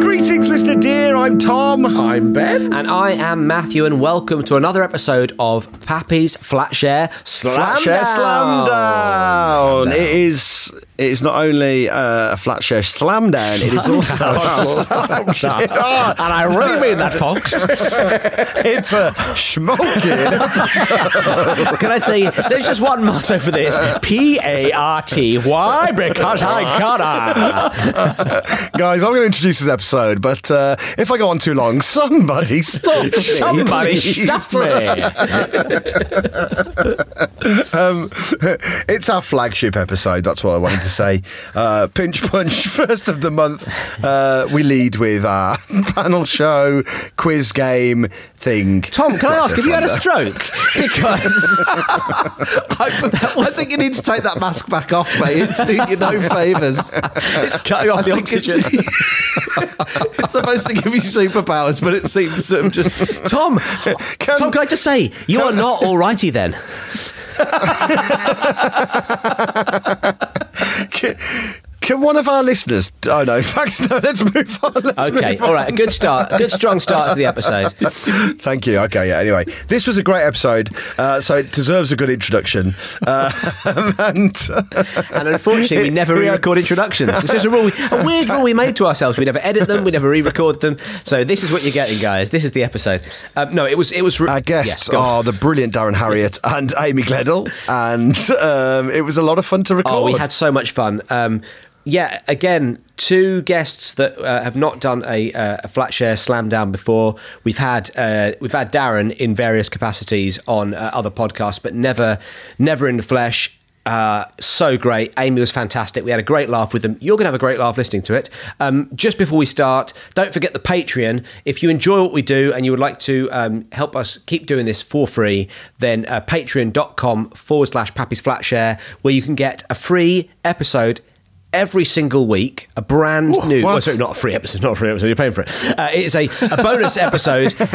Greetings, listener dear. I'm Tom. I'm Ben. And I am Matthew, and welcome to another episode of Pappy's Flatshare Slam Flatshare Down. Slam Down. It is. It is not only uh, a Flatshare Slam Down. It is also. a Flatshare- Oh, And I really mean that, folks. it's a smoking. Can I tell you, there's just one motto for this P A R T. Why? Because I gotta. Guys, I'm going to introduce this episode, but uh, if I go on too long, somebody stop me. Somebody please. stuff me. Um, it's our flagship episode. That's what I wanted to say. Uh, Pinch Punch, first of the month. Uh, we lead with our panel show, quiz game thing. Tom, can I ask, have you had a stroke? Because I, I think you need to take that mask back off, mate. It's doing you no favours. it's cutting off the think it's- oxygen. It's supposed to give you superpowers, but it seems to have just. Tom, Tom, can I just say, you are not alrighty then. Can, can one of our listeners? Oh no! In fact, no. Let's move on. Let's Okay, move on. all right, a good start, a good strong start to the episode. Thank you. Okay, yeah. Anyway, this was a great episode, uh, so it deserves a good introduction. Uh, and And unfortunately, we never re-record introductions. It's just a rule, we, a weird rule we made to ourselves. We never edit them, we never re-record them. So this is what you're getting, guys. This is the episode. Um, no, it was it was. Re- Our guests Yes, are the brilliant Darren Harriott and Amy Gledhill, and um, it was a lot of fun to record. Oh, we had so much fun. Um, yeah, again, two guests that uh, have not done a, uh, a flat share slam down before. We've had uh, we've had Darren in various capacities on uh, other podcasts, but never never in the flesh. Uh, so great. Amy was fantastic. We had a great laugh with them. You're going to have a great laugh listening to it. Um, just before we start, don't forget the Patreon. If you enjoy what we do and you would like to um, help us keep doing this for free, then uh, patreon.com forward slash Pappy's Flatshare, where you can get a free episode every single week, a brand new. what? Well, sorry, not a free episode, not a free episode. You're paying for it. Uh, it's a, a bonus episode. we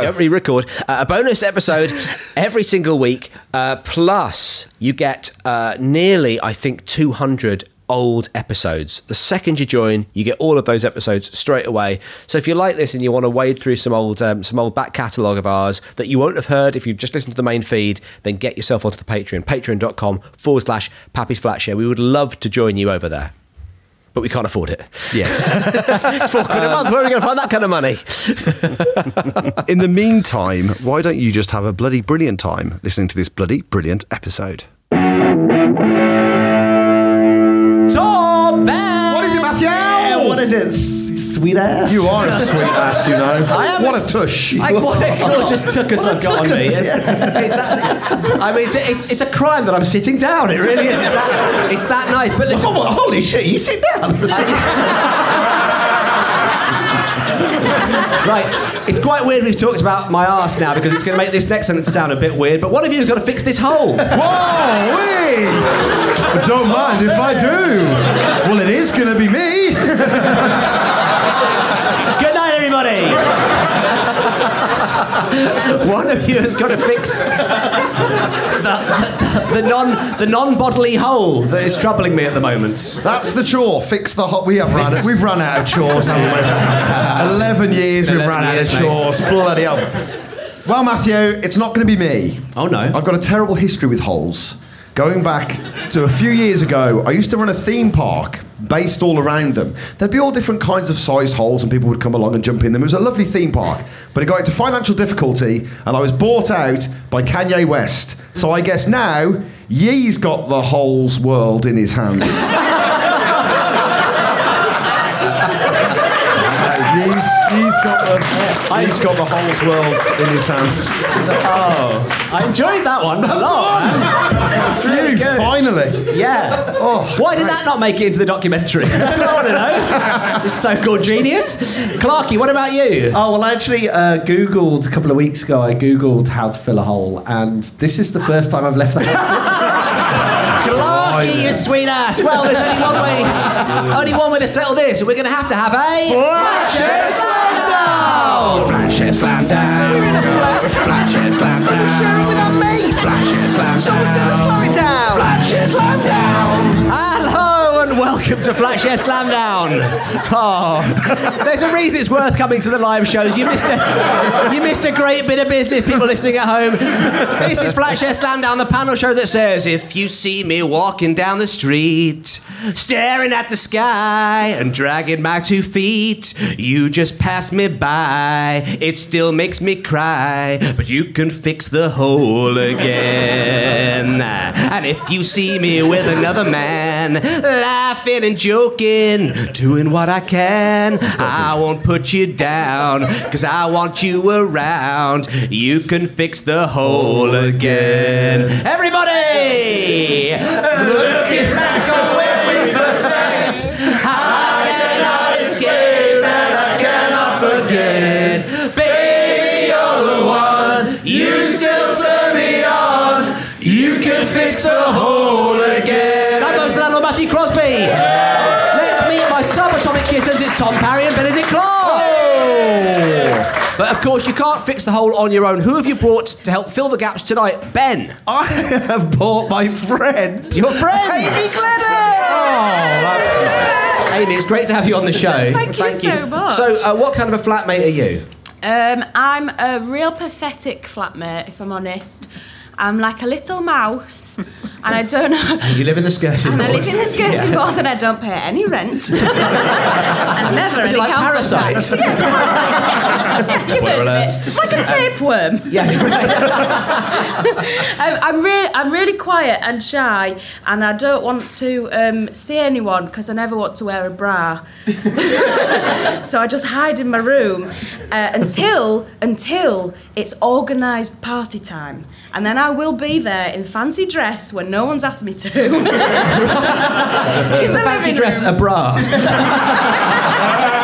don't re-record uh, a bonus episode every single week. Uh, plus, you get uh, nearly, I think, 200 old episodes. The second you join, you get all of those episodes straight away. So if you like this and you want to wade through some old um, some old back catalogue of ours that you won't have heard if you've just listened to the main feed, then get yourself onto the Patreon, patreon.com forward slash Pappy's Flatshare. We would love to join you over there. But we can't afford it. Yes. It's four quid a month. Where are we going to find that kind of money? In the meantime, why don't you just have a bloody brilliant time listening to this bloody brilliant episode? Tom Ben! What is it, Matthew? What is it? S- Sweet ass? You are a sweet ass, you know. I am what a a tush. I, what a gorgeous tuchus I've got on me. It's, it's absolutely, I mean, it's, it's, it's a crime that I'm sitting down. It really is. It's that, it's that nice. But listen, Oh, holy shit, you sit down. Right, it's quite weird we've talked about my arse now because it's going to make this next sentence sound a bit weird. But one of you has got to fix this hole. Whoa, wee! Don't mind if I do. Well, it is going to be me. Good night, everybody. One of you has got to fix the, the, the non the non bodily hole that is troubling me at the moment. That's the chore. Fix the hot. We have run. We've run out of chores, haven't we? Eleven years we've 11 run out years, of mate. chores. Bloody hell. Well, Matthew, it's not going to be me. Oh no! I've got a terrible history with holes. Going back to a few years ago, I used to run a theme park based all around them. There'd be all different kinds of sized holes, and people would come along and jump in them. It was a lovely theme park, but it got into financial difficulty, and I was bought out by Kanye West. So I guess now Yee's got the holes world in his hands. He's, he's got the he's got the whole world in his hands. Oh, I enjoyed that one. That's a lot, the one. man. That's You really good. finally. Yeah. Oh, Why did that not make it into the documentary? That's what I want to know. This so-called genius. Clarky, what about you? Oh well, I actually uh, googled a couple of weeks ago. I googled how to fill a hole, and this is the first time I've left the house. Clarky, you sweet ass. Well, there's only one way. only one way to settle this. We're going to have to have a flatshare slam down. Flatshare slam down. We're in a flat. Flatshare slam down. We share it with our mates. Flatshare slam down. So we're to slow it down. Flatshare slam down. Hello welcome to Flatshare Slamdown. Oh, there's a reason it's worth coming to the live shows. You missed a, you missed a great bit of business, people listening at home. This is Flatshare Slamdown, the panel show that says, if you see me walking down the street, staring at the sky and dragging my two feet, you just pass me by. It still makes me cry, but you can fix the hole again. And if you see me with another man, laughing and joking, doing what I can, I won't put you down, cause I want you around. You can fix the hole again. Everybody! Looking back on where we first met, I cannot escape and I cannot forget. Baby, you're the one, you still turn me on. You can fix the hole Crosby. Let's meet my subatomic kittens. It's Tom Parry and Benedict Clark. But of course, you can't fix the hole on your own. Who have you brought to help fill the gaps tonight? Ben. I have bought my friend. Your friend. Amy Gledhill! Oh, Amy, it's great to have you on the show. Thank you so much. So, uh, what kind of a flatmate are you? Um, I'm a real pathetic flatmate, if I'm honest. I'm like a little mouse, and I don't know. You live in the skirting And I live in the skirting Yeah. board and I don't pay any rent. and never Is any like council Parasite? tax. Yeah, Parasite. You've heard of it. Like a tapeworm. Yeah. I'm, I'm really, I'm really quiet and shy, and I don't want to um, see anyone because I never want to wear a bra. so I just hide in my room uh, until until it's organised party time, and then I will be there in fancy dress when no one's asked me to. Is the fancy dress room. a bra?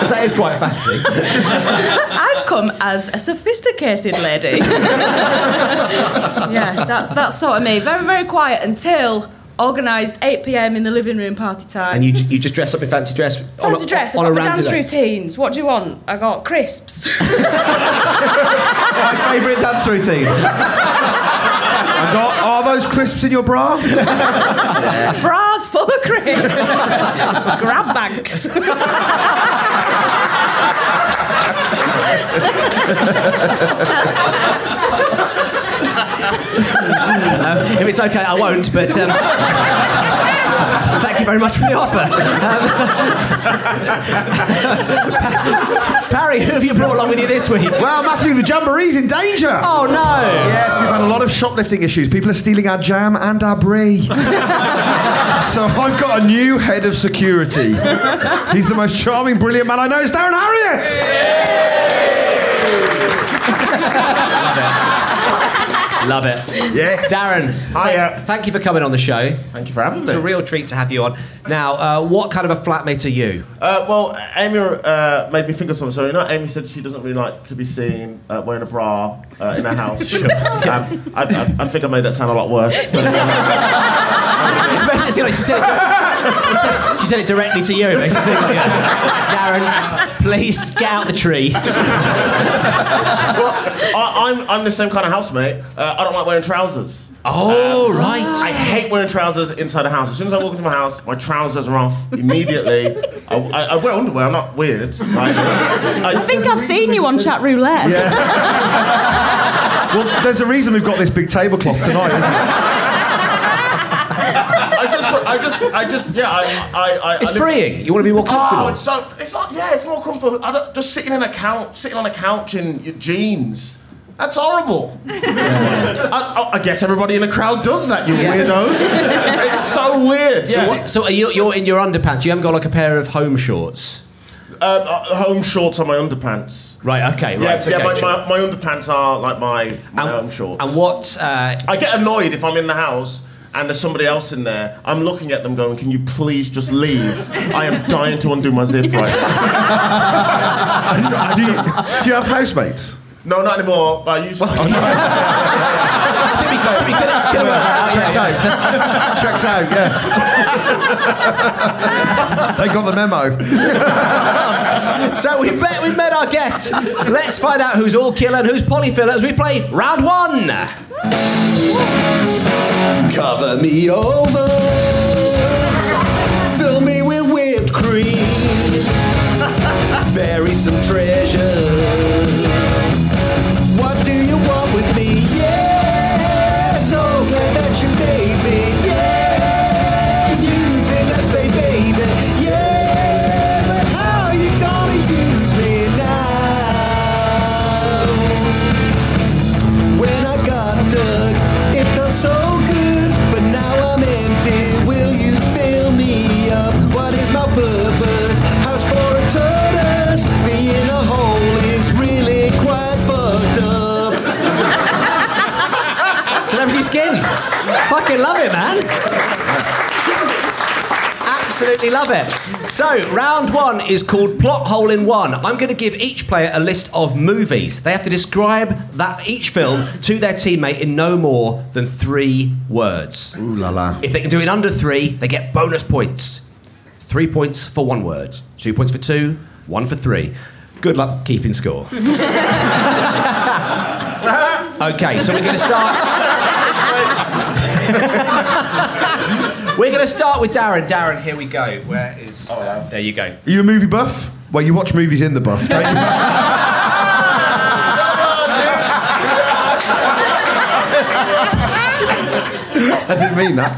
Because that is quite fancy. I've come as a sophisticated lady. yeah, that's that's sort of me. Very very quiet until organised 8 p.m. in the living room party time. And you, you just dress up in fancy dress on Fancy a, dress. on I've a got my dance day. routines. What do you want? I got crisps. My favourite dance routine. And are, are those crisps in your bra? Bras full of crisps. Grab bags. If it's okay, I won't, but um, thank you very much for the offer. Um, Parry, who have you brought along with you this week? Well, Matthew, the jamboree's in danger. Oh, no. Yes, we've had a lot of shoplifting issues. People are stealing our jam and our brie. so I've got a new head of security. He's the most charming, brilliant man I know. It's Darren Harriott. Love it. Yes. Darren, Hiya. thank, thank you for coming on the show. Thank you for having me. It's a real treat to have you on. Now, uh, what kind of a flatmate are you? Uh, well, Amy uh, made me think of something. So, you know, Amy said she doesn't really like to be seen uh, wearing a bra uh, in her house. um, I, I, I think I made that sound a lot worse. Basically, she, said it, she, said, she said it directly to you. Basically, yeah. Darren, please scout the tree. well, I, I'm, I'm the same kind of housemate. Uh, I don't like wearing trousers. Oh, right. I hate wearing trousers inside the house. As soon as I walk into my house, my trousers are off immediately. I, I, I wear underwear. I'm not weird. Right? I, I think I've seen you on chat roulette. Well, there's a reason we've got this big tablecloth tonight, isn't there? I just, I just, I just, yeah. I, I, I, It's I freeing. You want to be more comfortable. Oh, it's so, it's like, yeah, it's more comfortable. I don't, just sitting in a couch, sitting on a couch in your jeans. That's horrible. I, I, I guess everybody in the crowd does that, you weirdos. it's so weird. So, Yeah. what- so are you, you're in your underpants. You haven't got like a pair of home shorts. Uh, uh, home shorts are my underpants. Right. Okay. Right. Yeah, yeah okay, my, sure. my, my underpants are like my, my And- home shorts. And what? Uh, I get annoyed if I'm in the house and there's somebody else in there. I'm looking at them going, can you please just leave? I am dying to undo my zip right now. Uh, do, you, do you have housemates? No, not anymore, but I used to. Oh, we we out. Checks yeah. out. Checks out, yeah. they got the memo. So we've met, we've met our guests. Let's find out who's all killer and who's polyfiller as we play round one. Cover me over. Fill me with whipped cream. Bury some treasure. Celebrity skin. Fucking love it, man. Absolutely love it. So, round one is called Plot Hole in One. I'm going to give each player a list of movies. They have to describe that each film to their teammate in no more than three words. Ooh la la. If they can do it under three, they get bonus points. Three points for one word, two points for two, one for three. Good luck keeping score. okay, so we're going to start. we're going to start with Darren. Darren, here we go. Where is? Oh, uh, there you go. Are you a movie buff? Well, you watch movies in the buff, don't you? I didn't mean that.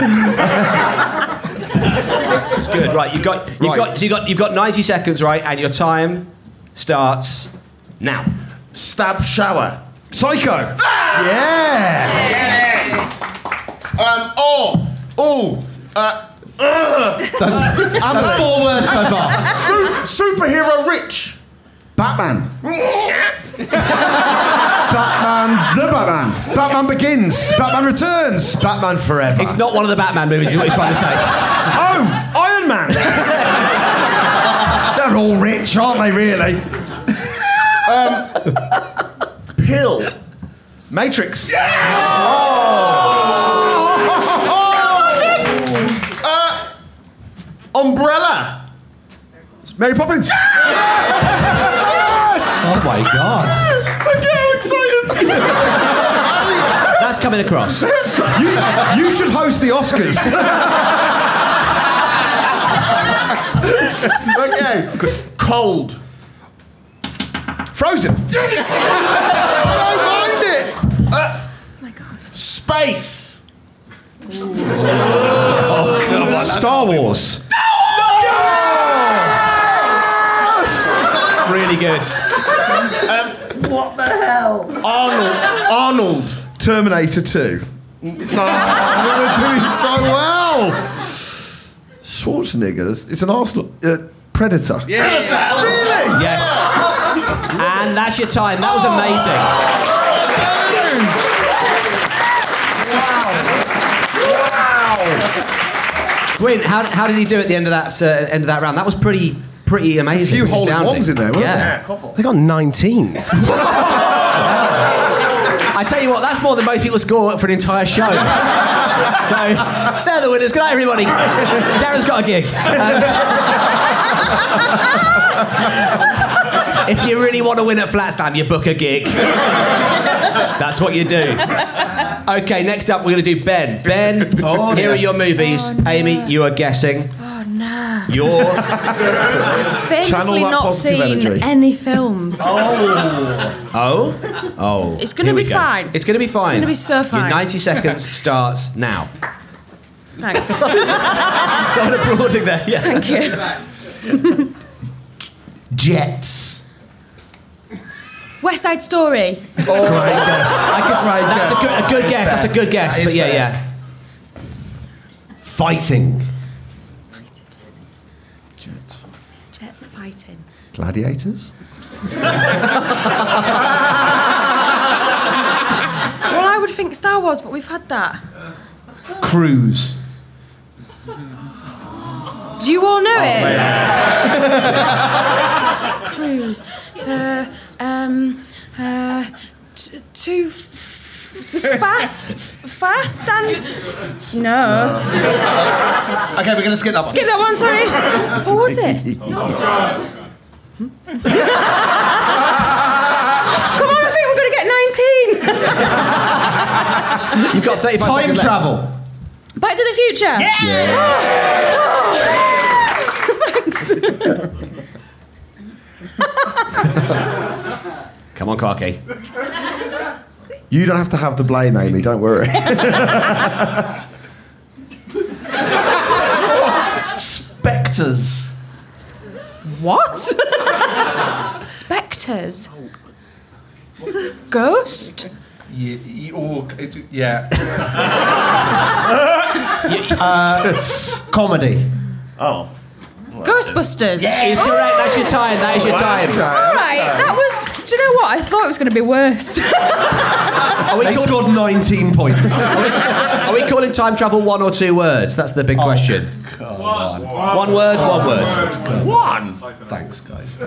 It's good. Right, you've got, you've Right. got, you got, you've got 90 seconds, right, and your time starts now. Stab shower. Psycho. Yeah. Um, oh, oh, uh, That's four words so far. su- superhero rich. Batman. Batman. The Batman. Batman Begins. Batman Returns. Batman Forever. It's not one of the Batman movies, is what he's trying to say. Oh, Iron Man. They're all rich, aren't they? Really? Pill. Matrix. yeah oh! Oh! Uh, Umbrella. Mary Poppins. Oh my god. I'm getting excited. That's coming across. You, you should host the Oscars. okay. Cold. Frozen. I don't mind it. Uh, oh my god. Space. Star Wars. Yes. Really good. Um, what the hell? Arnold. Arnold. Terminator 2. No, we're doing so well. Schwarzenegger. It's an Arsenal uh, Predator. Really? Yes. And that's your time. That was amazing. Wow. Wow. Gwyn, how, how did he do at the end of that uh, end of that round? That was pretty pretty amazing. A few hole in astounding. ones in there, weren't yeah. Yeah, couple. They got 19. I tell you what, that's more than most people score for an entire show. so they're the winners. Good night, everybody. Darren's got a gig. Um, if you really want to win at Flatstam, you book a gig. That's what you do. Okay, next up we're going to do Ben. Ben, oh, here are your movies. Oh, Amy, you are guessing. Oh no. Your Famously Channel that not positive seen energy. any films. oh oh. Oh. It's gonna be go. fine. It's going to be fine. It's gonna be so fine. Your fine. 90 seconds starts now. Thanks. Someone applauding there. Yeah. Thank you. Jets. West Side Story. Oh, I could, that's a good, a good guess. That's a good guess. That But yeah, fair. yeah. Fighting. Jets fine. fighting. Gladiators? Well, I would think Star Wars, but we've had that. Cruise. Do you all know Oh, it? Cruise. To, um, uh, t- too f- fast, fast and no. Okay, we're going to skip that one. Skip that one. Sorry. What was it? Come on, I think we're gonna get 19. You've got 35 Time seconds left. travel. Back to the Future. Come on, Clarky. You don't have to have the blame, Amy, don't worry. Spectres. What? Spectres. Ghost. Yeah. oh, it- yeah. uh, comedy. Oh. Ghostbusters. Is correct. That's your time. That is your time. All right, that was. Do you know what? I thought it was going to be worse. Are we, They call- scored 19 points. are we calling time travel one or two words? That's the big oh, question. One word, one word. One. Thanks, guys.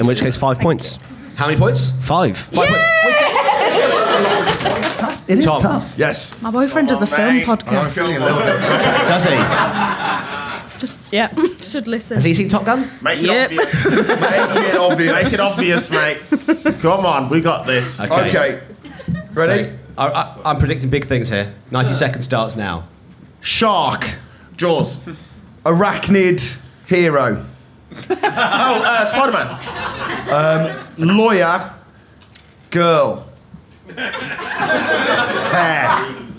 In which case, five points. How many points? Five. Five points. It is Tom. tough. Yes. My boyfriend does a film Mate, I'm podcast. feeling a little bit. Does he? Just yeah, should listen. Has he seen Top Gun? Make it Yep. obvious. Make it obvious. Make it obvious, mate. Come on, we got this. okay. Ready? I, I, I'm predicting big things here. 90 seconds starts now. Shark. Jaws. Arachnid hero. Oh, uh, Spider Man. Lawyer. Girl. Hair.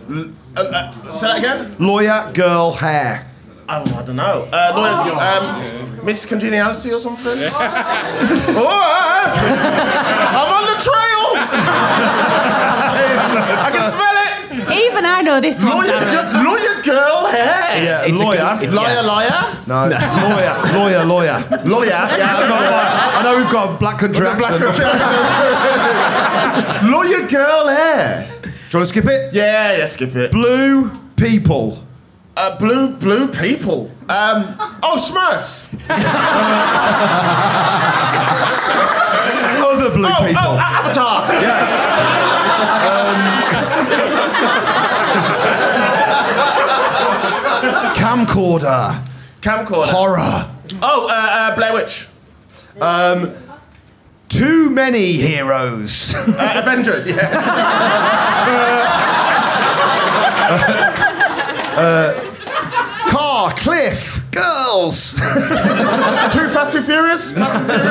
Uh, uh, say that again? Lawyer, girl, hair. Oh, I don't know. Uh, lawyer, um, Miss Congeniality or something? oh, I'm on the trail! I can smell it! Even I know this one. Lawyer, Darren. girl, lawyer girl hair! Yeah, It's a lawyer. good- Liar, liar? no, lawyer, lawyer, lawyer. Lawyer, yeah. No, I know we've got a black country accent. lawyer girl hair. Do you want to skip it? Yeah, yeah, skip it. Blue people. Uh, blue, blue people. Um, oh, Smurfs. Other blue Oh, people. oh, Avatar. Yes. Um, camcorder. Camcorder. Horror. Oh, uh, uh, Blair Witch. Um, too many heroes. Uh, Avengers. Car, cliff, girls. Too Fast, Too Furious? And Furious?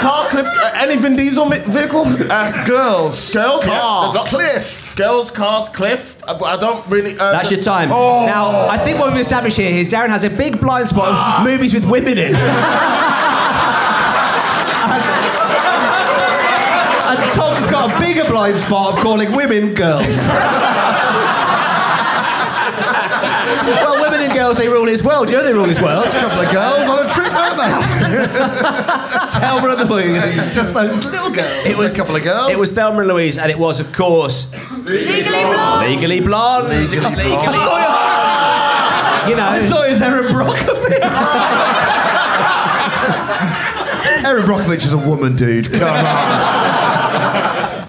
Car, cliff, uh, any Vin Diesel mi- vehicle? Uh, girls. girls, yeah, Car, there's cliff. Girls, cars, cliff. I don't really. Uh, That's your time. Oh. Now, I think what we've established here is Darren has a big blind spot of movies with women in. And Tom's got a bigger blind spot of calling women girls. Well, women and girls, they rule his world. You know they rule his world. A couple of girls on a trip, weren't they? Thelma and the Louise. Just those little girls. It was a couple of girls. It was Thelma and Louise, and it was, of course, Legally blonde. Legally Blonde. Legally, You I know. thought it was Erin Brockovich. Erin Brockovich is a woman, dude. Come on.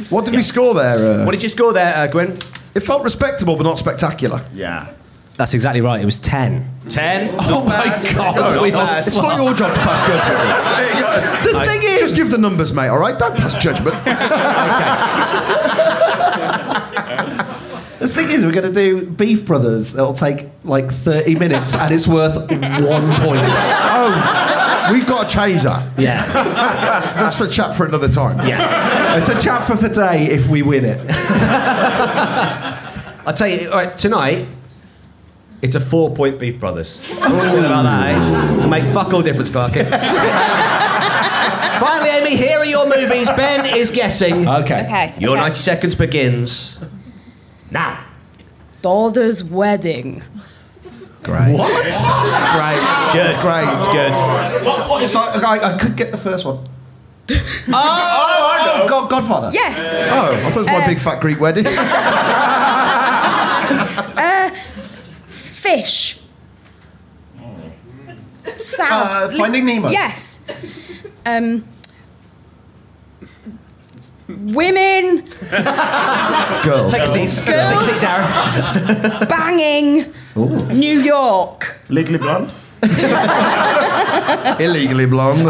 what did we score there? Uh, What did you score there, uh, Gwen? it felt respectable, but not spectacular. yeah. That's exactly right. It was ten. Ten. Oh my God, we are It's not your job to pass judgment. The thing is, Just give the numbers, mate. All right, don't pass judgment. the thing is, we're going to do Beef Brothers. It'll take like 30 minutes, and it's worth one point. oh, we've got to change that. Yeah, That's for chat for another time. Yeah. it's a chat for today if we win it. I'll tell you, all right, tonight, it's a four point Beef Brothers. Something about that, eh? It'll make fuck all difference, Clark. Finally, Amy, here are your movies. Ben is guessing. Okay. Okay. Your okay. 90 seconds begins now. Daughter's wedding. Great. What? Great. It's good. It's great. It's good. What, what is So, I, I could get the first one. Oh, I know. God, Godfather. Yes. Oh, I thought it was my big fat Greek wedding. Fish. Sound. Uh, Finding Nemo. Yes. Um. Women Girls. Take a seat. Take a seat, Darren. banging New York. Legally blonde. Illegally blonde.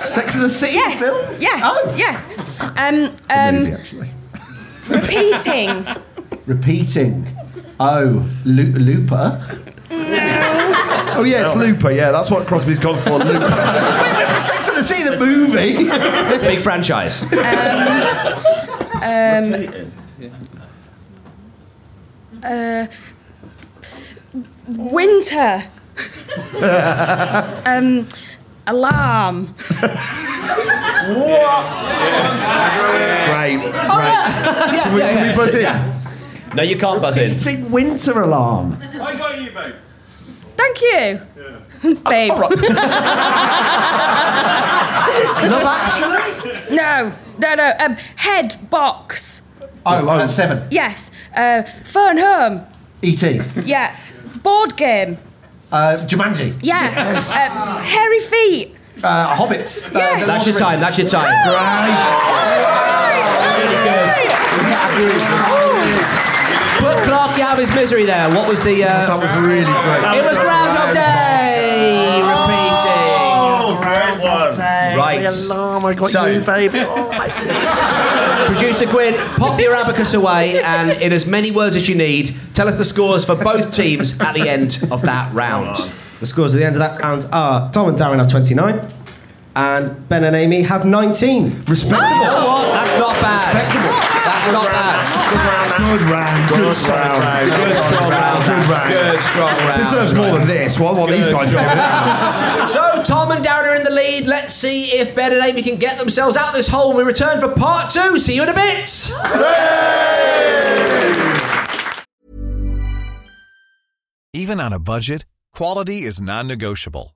Sex and the City Yes. film. Yes. Yes. Um. Um. Movie, actually. Repeating. Repeating. Oh, Lu- Looper. Oh yeah, it's Looper. Yeah, that's what Crosby's gone for. Looper. Sex and the City, the movie. Big franchise. Uh. Winter. um. Alarm. what? Great. Great. yeah, Can we, yeah, can yeah. we buzz in? No, you can't buzz in. Repeating winter alarm. I got you, mate. Thank you. Babe. Love Actually. No. No. No. Um. Head box. Oh, uh, seven. Yes. Uh. Fern home. E.T. Yeah. Board game. Uh, Jumanji. Yeah. Um, hairy feet. Uh, Hobbits. Uh, Yes. The That's Lord your time. That's your time. Put Clarky out of his misery there. What was the. Uh, That was really great. it was Groundhog Day! Repeating. Oh, great one. Right. alarm, I got So- you, baby. Producer Gwyn, pop your abacus away and, in as many words as you need, tell us the scores for both teams at the end of that round. The scores at the end of that round are Tom and Darren have 29, and Ben and Amy have 19. Respectable. You know what? That's not bad. That's not bad. Good round. Good solid round. Good strong round. Good round. Good strong round. Deserves more than this. What, what these guys do? So Tom and Darren are in the lead. Let's see if Ben and Amy can get themselves out of this hole. We return for part two. See you in a bit. Even on a budget, quality is non-negotiable.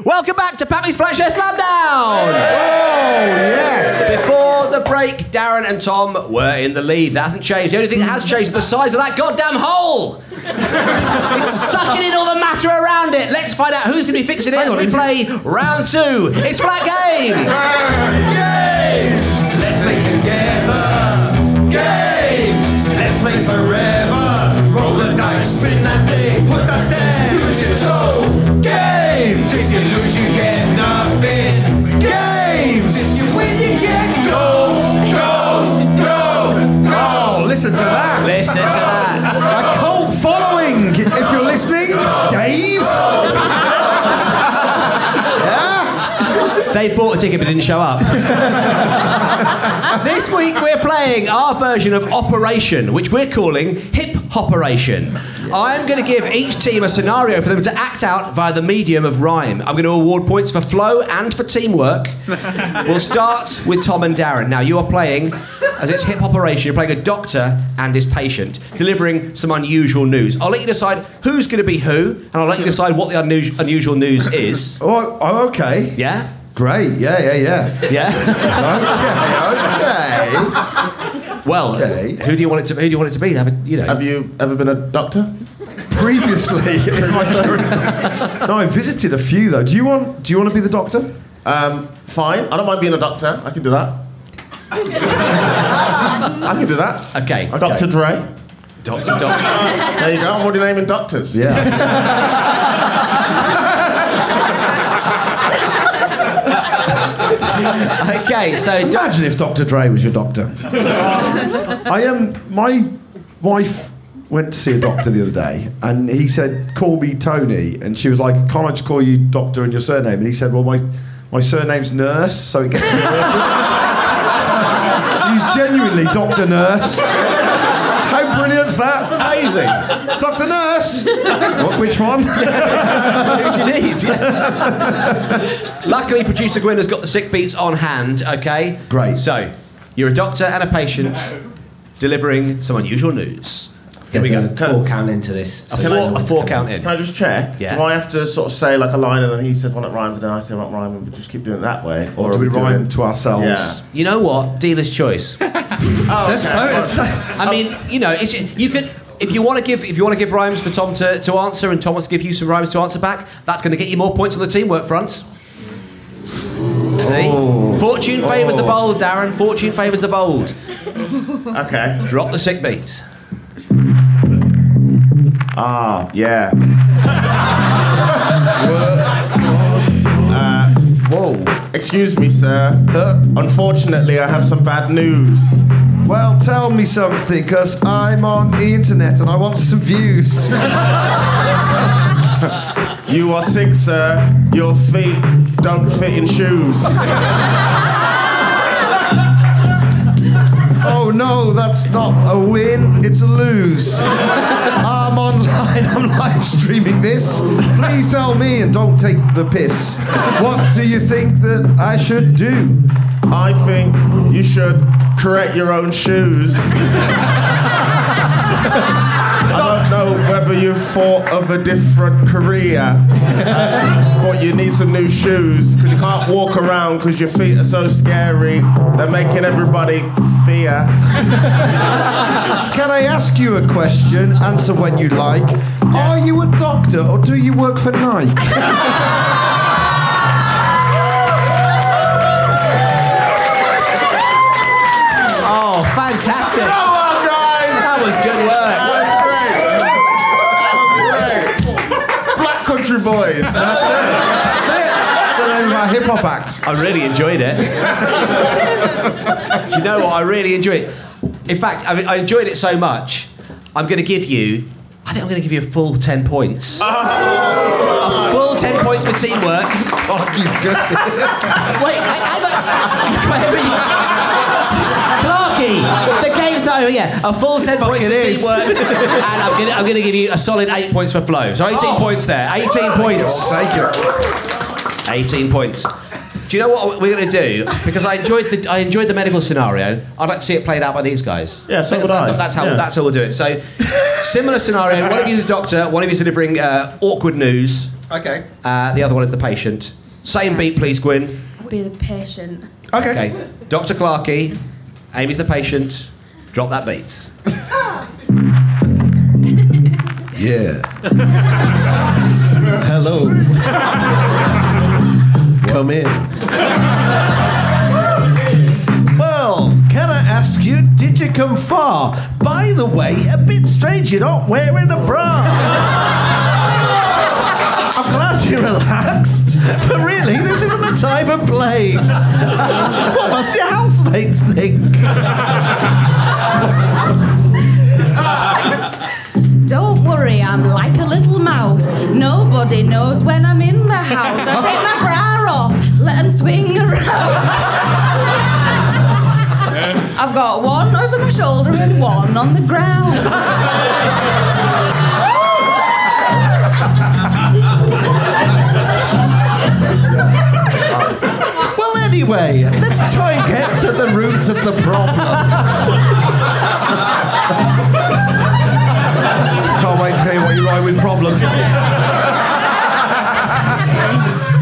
Welcome back to Pappy's Flatshare Slam Down. Oh yes! Before the break, Darren and Tom were in the lead. That hasn't changed. The only thing that has changed is the size of that goddamn hole. it's sucking in all the matter around it. Let's find out who's going to be fixing it as we play round two. It's flat games. Games! Let's play together. Games! Let's play forever. Roll the dice, spin that thing, put that there. Lose your toe. Games! If you lose, you get nothing. Games! If you win, you get gold. Gold. Gold. Oh, listen to that. Listen to that. Dave bought a ticket but didn't show up. this week we're playing our version of Operation, which we're calling Hip Operation. I'm going to give each team a scenario for them to act out via the medium of rhyme. I'm going to award points for flow and for teamwork. we'll start with Tom and Darren. Now, you are playing, as it's hip operation, you're playing a doctor and his patient, delivering some unusual news. I'll let you decide who's going to be who, and I'll let you decide what the unu- unusual news is. Oh, oh, okay. Yeah? Great. Yeah, yeah, yeah. Yeah? okay, okay. Well, who do you want it to? Be who do you want it to be? Have, a, you know. Have you ever been a doctor? Previously, in my career. no, I visited a few though. Do you want? Do you want to be the doctor? Um, fine. I don't mind being a doctor. I can do that. I can do that. Okay. Dr. Dre. Doctor, doctor. There you go. I'm already naming doctors. Yeah. okay, so imagine if Dr. Dre was your doctor. I am. my wife went to see a doctor the other day, and he said, "Call me Tony," and she was like, "Can't I just call you Doctor and your surname?" And he said, "Well, my my surname's Nurse, so it gets me nervous." He's genuinely Doctor Nurse. How brilliant's that? amazing. Doctor Nurse. What, which one? Who do you need? Luckily, producer Gwyn has got the sick beats on hand. Okay, great. So, you're a doctor and a patient delivering some unusual news. Here we go. a four count into this. A so four- know a what's four count in. Can I just check? Yeah. Do I have to sort of say like a line and then he says one that rhymes and then I say one that rhymes and we just keep doing it that way? Or are do we doing- rhyme to ourselves? Yeah. You know what? Dealer's choice. Oh, That's okay. so- that's so- I mean, you know, it's, you could. If you want to give, if you want to give rhymes for Tom to, to answer, and Tom wants to give you some rhymes to answer back, that's going to get you more points on the teamwork front. See, oh. fortune favours the oh. bold, Darren. Fortune favours the bold. Okay. Drop the sick beats. Ah, yeah. uh, whoa. Excuse me, sir. Unfortunately, I have some bad news. Well, tell me something, because I'm on the internet and I want some views. You are sick, sir. Your feet don't fit in shoes. no, that's not a win, it's a lose. I'm online, I'm live streaming this. Please tell me and don't take the piss. What do you think that I should do? I think you should create your own shoes. I don't know whether you've thought of a different career, uh, but you need some new shoes because you can't walk around because your feet are so scary. They're making everybody fear. Can I ask you a question? Answer when you like. Are you a doctor or do you work for Nike? Oh, fantastic! Come on, guys! That was good work. Country Boys. That's it. a hip hop act. I really enjoyed it. You know what? I really enjoyed it. In fact, I, mean, I enjoyed it so much. I'm going to give you. I think I'm going to give you a full ten points. Oh. A full ten points for teamwork. Oh, he's good. Wait, I, I, you've got everything. The game's not over yet. A full ten points it for is. teamwork, and I'm going to I'm to give you a solid eight points for flow. So 18 points there. 18 points. Take it. 18 points. Do you know what we're going to do? Because I enjoyed the I enjoyed the medical scenario. I'd like to see it played out by these guys. Yeah, so that's, I. that's, that's how Yeah. that's how we'll do it. So, similar scenario. One of you is a doctor. One of you is delivering uh, awkward news. Okay. Uh, the other one is the patient. Same beat, please, Gwyn. Be the patient. Okay. Dr. Clarkey. Amy's the patient. Drop that beat. Yeah. Hello. Come in. Well, can I ask you, did you come far? By the way, a bit strange you're not wearing a bra. I'm glad you're relaxed, but really, this isn't the time and place. What must your housemates think? Don't worry, I'm like a little mouse. Nobody knows when I'm in the house. I take my bra off, let them swing around. I've got one over my shoulder and one on the ground. Anyway, let's try and get to the root of the problem. Can't wait to hear what you write with problem.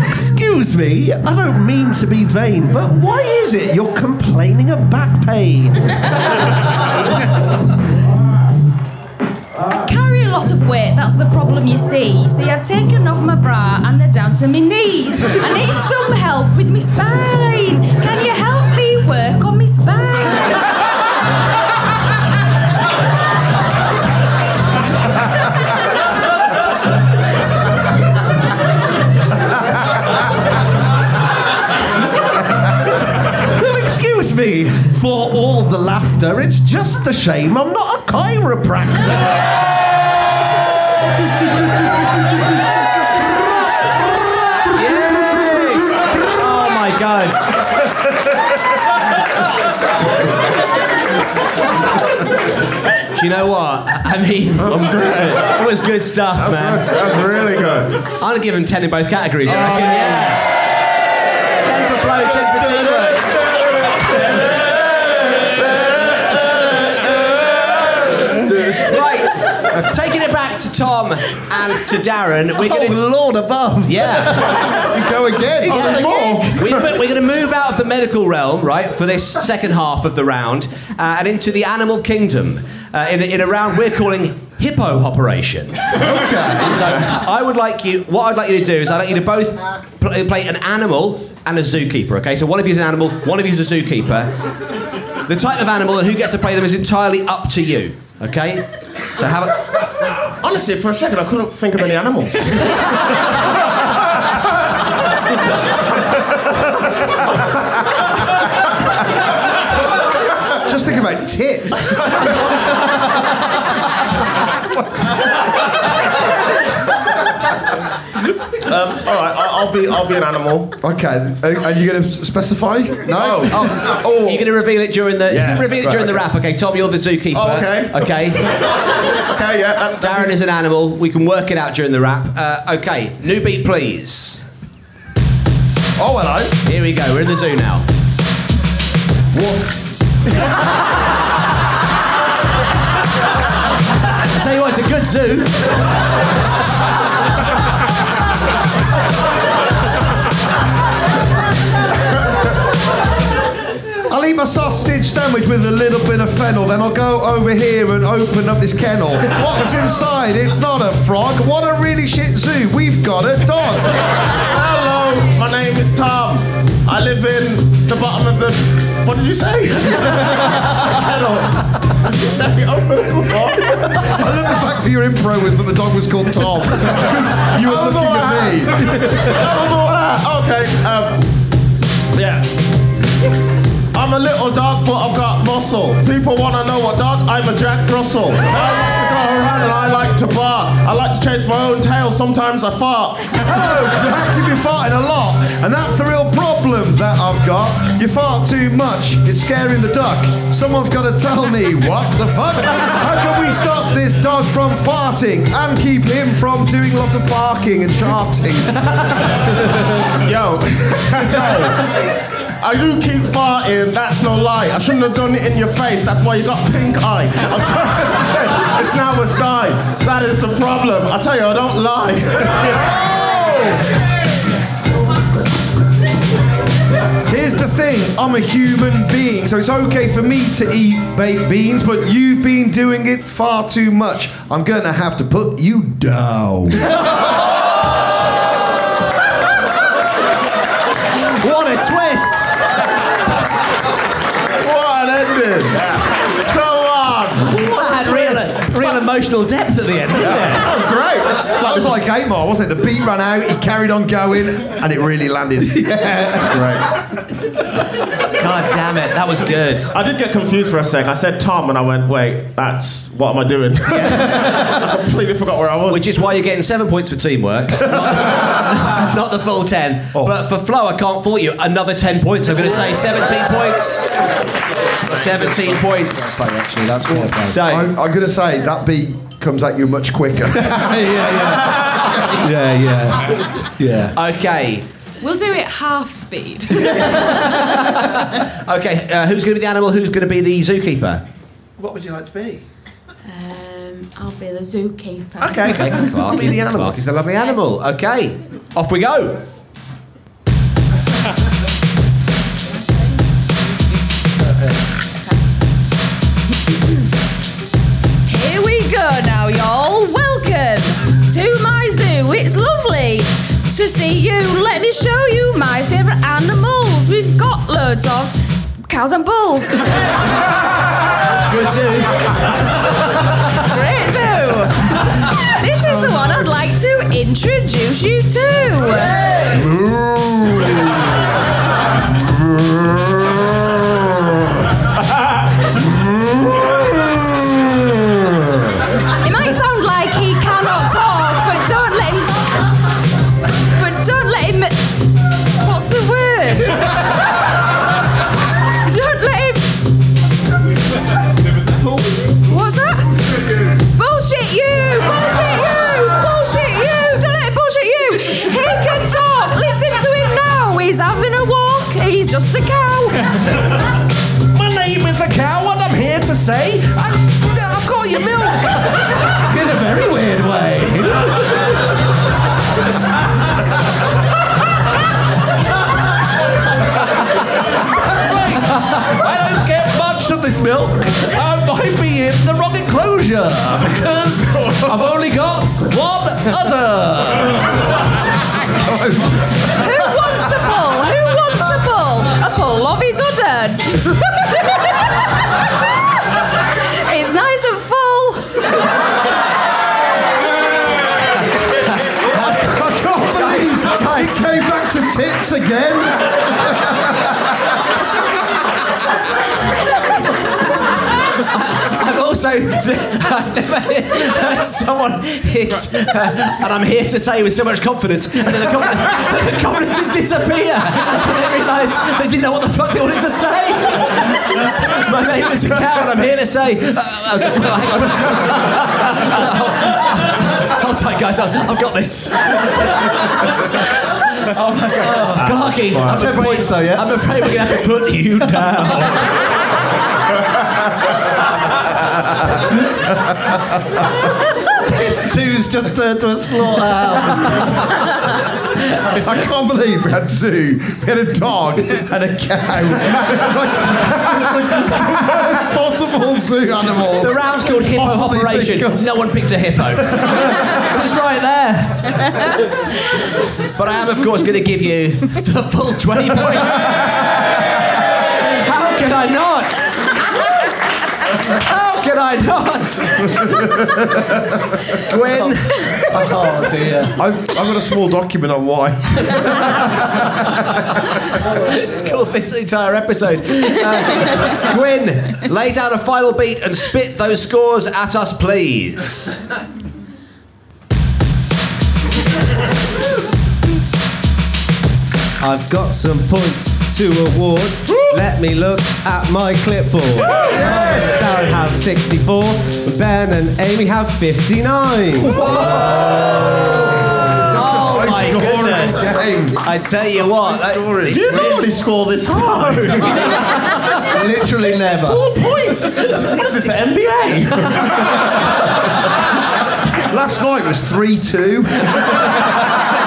Excuse me, I don't mean to be vain, but why is it you're complaining of back pain? That's the problem you see. See, I've taken off my bra and they're down to my knees. I need some help with my spine. Can you help me work on my spine? me for all the laughter. It's just a shame I'm not a chiropractor. Oh my god. Do you know what? I mean, That's great. it was good stuff, man. That's really good. I'm gonna give him 10 in both categories, I oh, reckon, yeah. 10 for flow, 10 for teamwork. Right, taking it back to Tom and to Darren, we're Oh, gonna. Lord above. Yeah. You go again. Oh, there's more. we, we're going to move out of the medical realm, right, for this second half of the round, uh, and into the animal kingdom uh, in, a, in a round we're calling Hippo Operation. Okay. So I would like you. What I'd like you to do is I'd like you to both pl- play an animal and a zookeeper. Okay. So one of you is an animal, one of you is a zookeeper. The type of animal and who gets to play them is entirely up to you. Okay. So have a. Honestly, for a second, I couldn't think of any animals. Just thinking about tits. Um, all right, I- I'll be I'll be an animal. Okay, are are you going to specify? No. Oh, oh, You're going to reveal it during the. Yeah, reveal it right, during the rap. Okay. Tom, you're the zookeeper. Oh, okay. Okay. okay, yeah, that's Darren is an animal. We can work it out during the rap. Uh, okay, new beat, please. Oh, hello. Here we go. We're in the zoo now. Woof. I tell you what, it's a good zoo. Eat my sausage sandwich with a little bit of fennel, then I'll go over here and open up this kennel. What's inside? It's not a frog. What a really shit zoo. We've got a dog. Hello, my name is Tom. I live in the bottom of the. What did you say? Hello. The? I love the fact that your impro was that the dog was called Tom. Because you were looking at me. That was all that. Okay. Um. Yeah. I'm a little dog, but I've got muscle. People want to know what dog? I'm a Jack Russell. I like to go around and I like to bark. I like to chase my own tail. Sometimes I fart. Hello, Jack. You've been farting a lot, and that's the real problem that I've got. You fart too much. It's scaring the duck. Someone's got to tell me what the fuck. How can we stop this dog from farting and keep him from doing lots of barking and charting? Yo, yo. I do keep farting, that's no lie. I shouldn't have done it in your face, that's why you got pink eye. I'm sorry, it's now a sty. That is the problem. I tell you, I don't lie. Here's the thing I'm a human being, so it's okay for me to eat baked beans, but you've been doing it far too much. I'm gonna have to put you down. what an ending. Come on. That had real, real emotional depth at the end, didn't it? That was great. So That was like 8 Mile, wasn't it? The beat ran out, he carried on going, and it really landed. Great. God damn it, that was good. I did get confused for a sec. I said Tom and I went, wait, that's what am I doing? I completely forgot where I was. Which is why you're getting seven points for teamwork, not, not the full ten. But for flow, I can't fault you. Another ten points. I'm going to say seventeen points. Seventeen points. Actually, that's fair play. So I'm, I'm gonna say that beat comes at you much quicker. yeah, yeah. yeah, yeah. Yeah. okay, We'll do it half speed. Okay, uh, who's going to be the animal? Who's going to be the zookeeper? What would you like to be? Um, I'll be the zookeeper. Okay, okay. Clark, be the animal. Clark is the lovely animal. Okay, off we go. Here we go now, y'all. Welcome to my zoo. It's lovely to see you. Let me show you my favourite animals. We've got loads of cows and bulls. Good zoo. Great zoo. This is the one I'd like to introduce you to. This milk. I might be in the wrong enclosure because I've only got one udder. Who wants a bull? Who wants a bull? A bull of his udder! it's nice and full! I can't believe I came back to tits again. I've also I've never heard someone hit, uh, and I'm here to say with so much confidence, and then the confidence, the confidence did disappear. And they realised they didn't know what the fuck they wanted to say. My name is a cow, and I'm here to say. Uh, I like, well, tight, guys. I've, I've got this. Oh my god, Clarky, I'm afraid, points though, yeah? I'm afraid we're gonna have to put you down. This zoo's just turned to a slaughterhouse. I can't believe we had a zoo, we had a dog and a cow. like, like possible zoo animals. The round's called Hippo Operation. No one picked a hippo. It's right there. But I am, of course, going to give you the full 20 points. How can I not? How can I not? Gwen. Oh dear. I've, I've got a small document on why. It's called this entire episode. Uh, Gwyn, lay down a final beat and spit those scores at us, please. I've got some points to award. Let me look at my clipboard. Darren have 64, Ben and Amy have 59. Oh my goodness! I tell you what, that- Do you really- normally score this high? Literally never. Four points. What is this, the NBA? Last night was 3 2.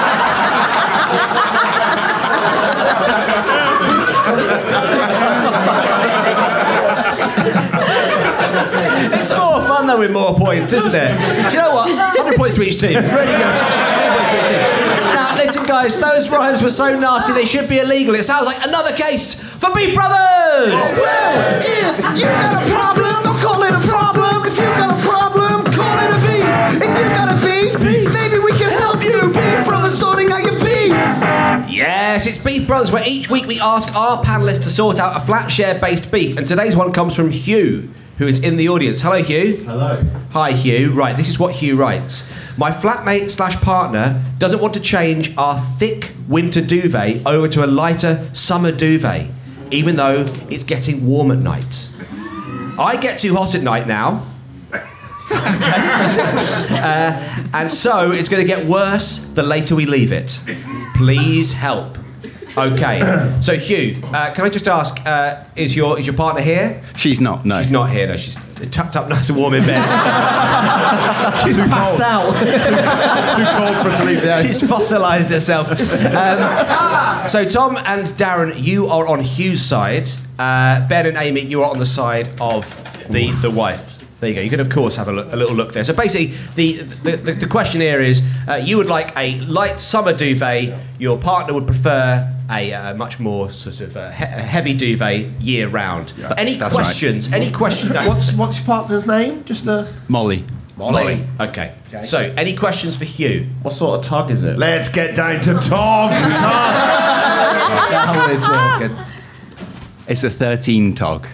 It's more fun though with more points, isn't it? Do you know what? 100 points to each team. Really good. 100 points to each team. Now, listen, guys, those rhymes were so nasty they should be illegal. It sounds like another case for Beef Brothers! Well, if you've got a problem, don't call it a problem. If you've got a problem, call it a beef. If you've got a beef, maybe we can help you. Beef from the sorting out your beef. Yes, it's Beef Brothers, where each week we ask our panelists to sort out a flat share based beef. And today's one comes from Hugh, who is in the audience. Hello, Hugh. Hello. Hi, Hugh. Right, this is what Hugh writes. My flatmate slash partner doesn't want to change our thick winter duvet over to a lighter summer duvet, even though it's getting warm at night. I get too hot at night now. Uh, and so it's going to get worse the later we leave it. Please help. Okay. so Hugh, uh, can I just ask, uh, is your is your partner here? She's not. No. She's not here. No, she's tucked up nice and warm in bed. She's passed out. Too cold for her to leave the house. She's fossilised herself. Um, so Tom and Darren, you are on Hugh's side. Uh, ben and Amy, you are on the side of the the wife. There you go. You can of course have a, look, a little look there. So basically, the the, the, the question here is: uh, you would like a light summer duvet. Your partner would prefer a uh, much more sort of uh, he- heavy duvet year round. But any that's right. questions? Any questions? What's what's your partner's name? Just a Molly. Molly. Okay. okay. So, any questions for Hugh? What sort of tog is it? Let's get down to talk. Now we're talking. It's a 13 tog.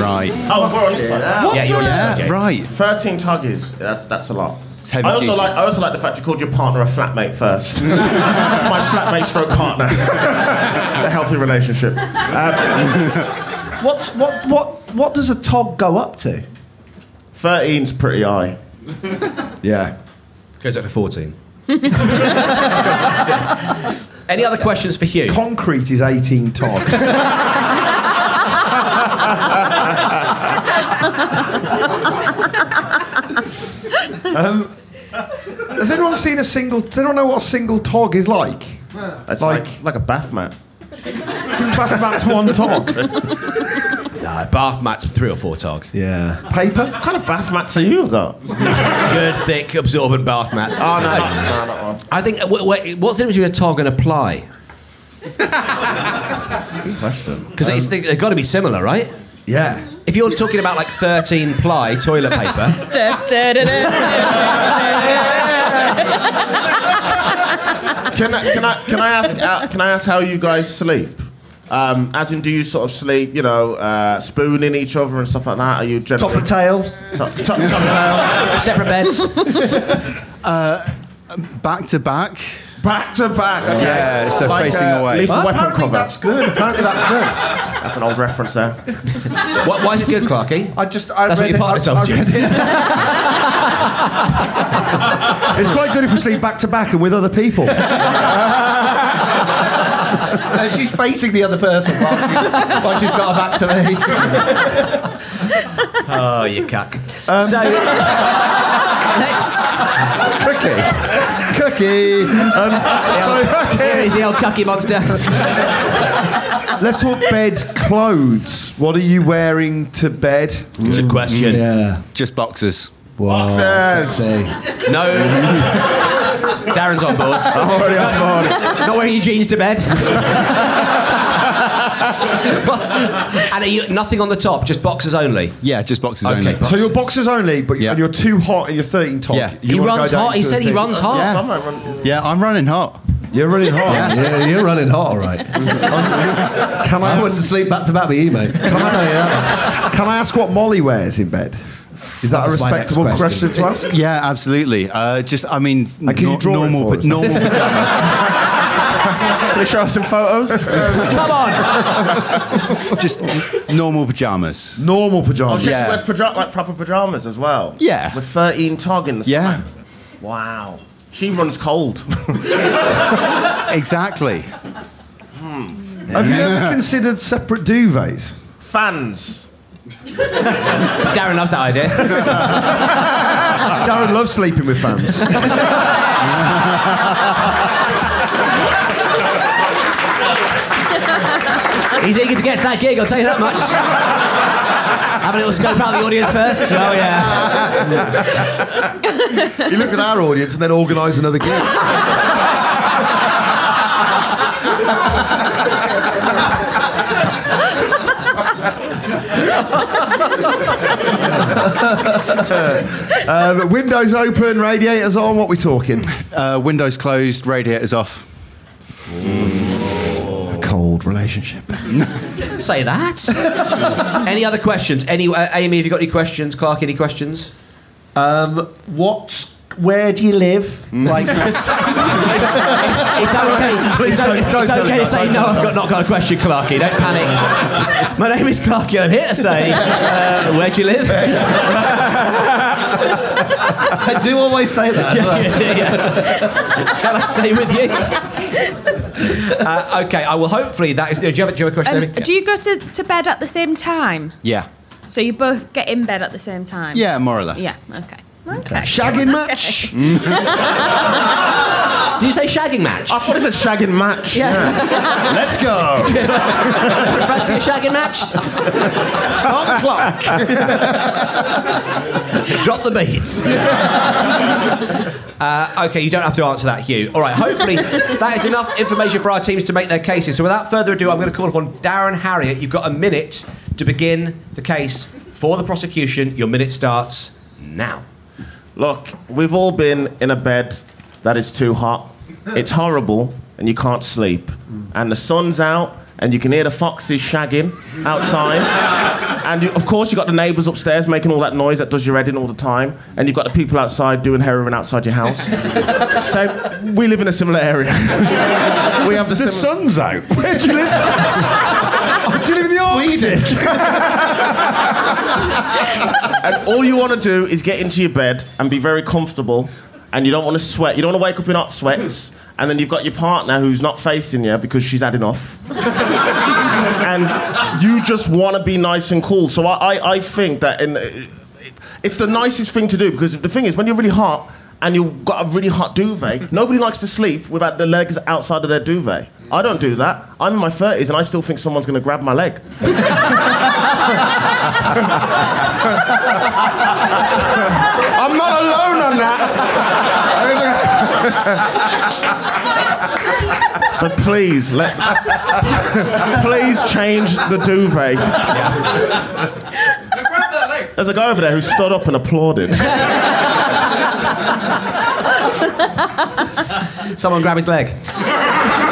Right. Oh, we're on this side. Yeah, you're on this side, Jake. Right. Thirteen tuggies. That's that's a lot. It's heavy I also duty. like I also like the fact you called your partner a flatmate first. My flatmate stroke partner. it's a healthy relationship. Um, What's what what what does a tog go up to? 13's pretty high. Yeah. Goes up to 14. Any other questions for Hugh? Concrete is 18 tog. um, has anyone seen a single? Does anyone know what a single tog is like? It's Like- like like, a bath mat. Bath mat's one tog. No, bath mats three or four tog. Yeah. Paper. What kind of bath mats are you got? Good, thick, absorbent bath mats. Oh no, no, no, not one. I think. wh- wh- What's the difference between a tog and a ply? Good Question. Because they've got to be similar, right? Yeah. If you're talking about like 13 ply toilet paper, Can I, can I can I ask uh, can I ask how you guys sleep? Um, as in, do you sort of sleep, you know, uh, spooning each other and stuff like that? Are you generally Top of tail. top, top, top tail? separate beds. Back to back. Back to back? Okay. Yeah, so facing uh, away. Lethal Well, weapon apparently cover. that's good. Apparently that's good. That's an old reference there. Why, why is it good, Clarky? I just I That's what your it- partner I- told you. It's quite good if we sleep back to back and with other people. No, she's facing the other person while, she, while she's got her back to me. Oh, you cuck. so, let's. Cookie. Cookie. Um, Here is the old cookie monster. let's talk bed clothes. What are you wearing to bed? Good question. Yeah. Just boxers. Boxers. No. Darren's on board. I'm already on board. Not wearing your jeans to bed. and are you, nothing on the top, just boxes only. Yeah, just boxes Okay, only. box- So you're boxers only, but Yeah. and you're too hot and you're 13 top. Yeah. You He runs hot. He said he thing. runs hot. Yeah. Some might run- Yeah, I'm running hot. You're running hot. Yeah, you're running hot, all right. Can I I wouldn't ask, sleep back to back with you, mate. Can I tell you that? can I ask what Molly wears in bed? Is that a That's my next respectable question, question. to ask? yeah, absolutely. Uh, just, I mean, And can you draw it normal, for but us? normal pajamas. Can you show us some photos? Come on. just normal pajamas. Normal Oh, pajamas. she Yeah. wears paja- like proper pajamas as well. Yeah. With 13 tog in the Yeah. slam. Wow. She runs cold. Exactly. Hmm. Have you ever considered separate duvets? Fans. Darren loves that idea. Darren loves sleeping with fans. He's eager to get to that gig, I'll tell you that much. Have a little scope out the audience first. Oh, yeah. he looked at our audience and then organised another gig. um, windows open, radiators on. What we talking? Uh, windows closed, radiators off. A cold relationship. Say that. any other questions? Any, uh, Amy, have you got any questions? Clark, any questions? Um, what? Where do you live? Like, It's okay. It's, o- don't- it's don't tell okay to say no. I've got not got a question, Clarky. Don't panic. My name is Clarky. I'm here to say, uh, where do you live? I do always say that. Yeah, yeah, yeah. Can I stay with you? Uh, okay, I will hopefully that is. Do you have, do you have a question, Um, Amy? do you go to, to bed at the same time? Yeah. So you both get in bed at the same time? Yeah, more or less. Yeah, okay. Okay. Shagging match? Did you say shagging match? I thought it said shagging match. Yeah. Let's go. Fancy a shagging match? Start the clock. Drop the beats. Uh, okay, you don't have to answer that, Hugh. All right, hopefully that is enough information for our teams to make their cases. So without further ado, I'm going to call upon Darren Harriott. You've got a minute to begin the case for the prosecution. Your minute starts now. Look, we've all been in a bed that is too hot. It's horrible, and you can't sleep. And the sun's out, and you can hear the foxes shagging outside. and you, of course, you've got the neighbours upstairs making all that noise that does your head in all the time. And you've got the people outside doing heroin outside your house. so we live in a similar area. we have the, The similar- sun's out. Where do you live? do you live in the Arctic? and all you want to do is get into your bed and be very comfortable, and you don't want to sweat. You don't want to wake up in hot sweats, and then you've got your partner who's not facing you because she's had enough, and you just want to be nice and cool. So I, I, I think that in, it's the nicest thing to do because the thing is when you're really hot. And you've got a really hot duvet. Nobody likes to sleep without the legs outside of their duvet. I don't do that. I'm in my 30s and I still think someone's going to grab my leg. I'm not alone on that. so please let please change the duvet. There's a guy over there who stood up and applauded. Someone grab his leg.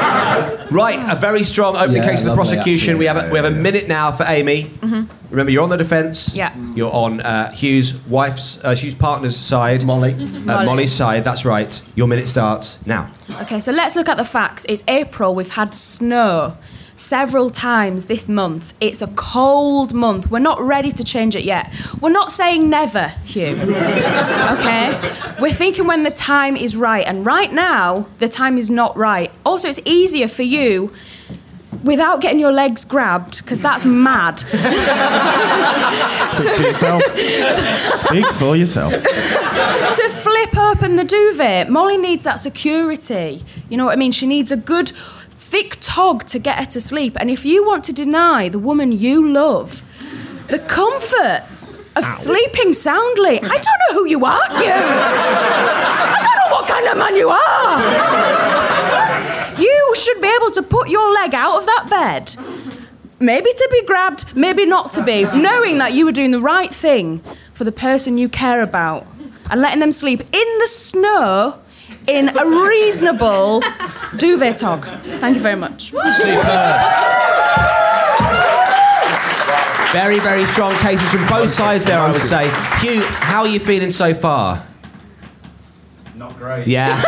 Right, a very strong opening Yeah, case of the lovely, prosecution. actually. we have a, we have a minute now for Amy. Mhm. Remember, you're on the defence. Yeah. You're on uh, Hugh's wife's, uh, Hugh's partner's side. Molly. Uh, Molly. Molly's side. That's right. Your minute starts now. Okay, so let's look at the facts. It's April. We've had snow several times this month. It's a cold month. We're not ready to change it yet. We're not saying never, Hugh. okay? We're thinking when the time is right. And right now, the time is not right. Also, it's easier for you without getting your legs grabbed, because that's mad. Speak for yourself. Speak for yourself. to flip open the duvet. Molly needs that security. You know what I mean? She needs a good, thick tog to get her to sleep. And if you want to deny the woman you love the comfort of sleeping soundly, I don't know who you are, you. I don't know what kind of man you are. You should be able to put your leg out of that bed. Maybe to be grabbed, maybe not to be, knowing that you were doing the right thing for the person you care about and letting them sleep in the snow in a reasonable duvet tog. Thank you very much. Very, very strong cases from both sides there, I would say. Hugh, how are you feeling so far? Not great. Yeah.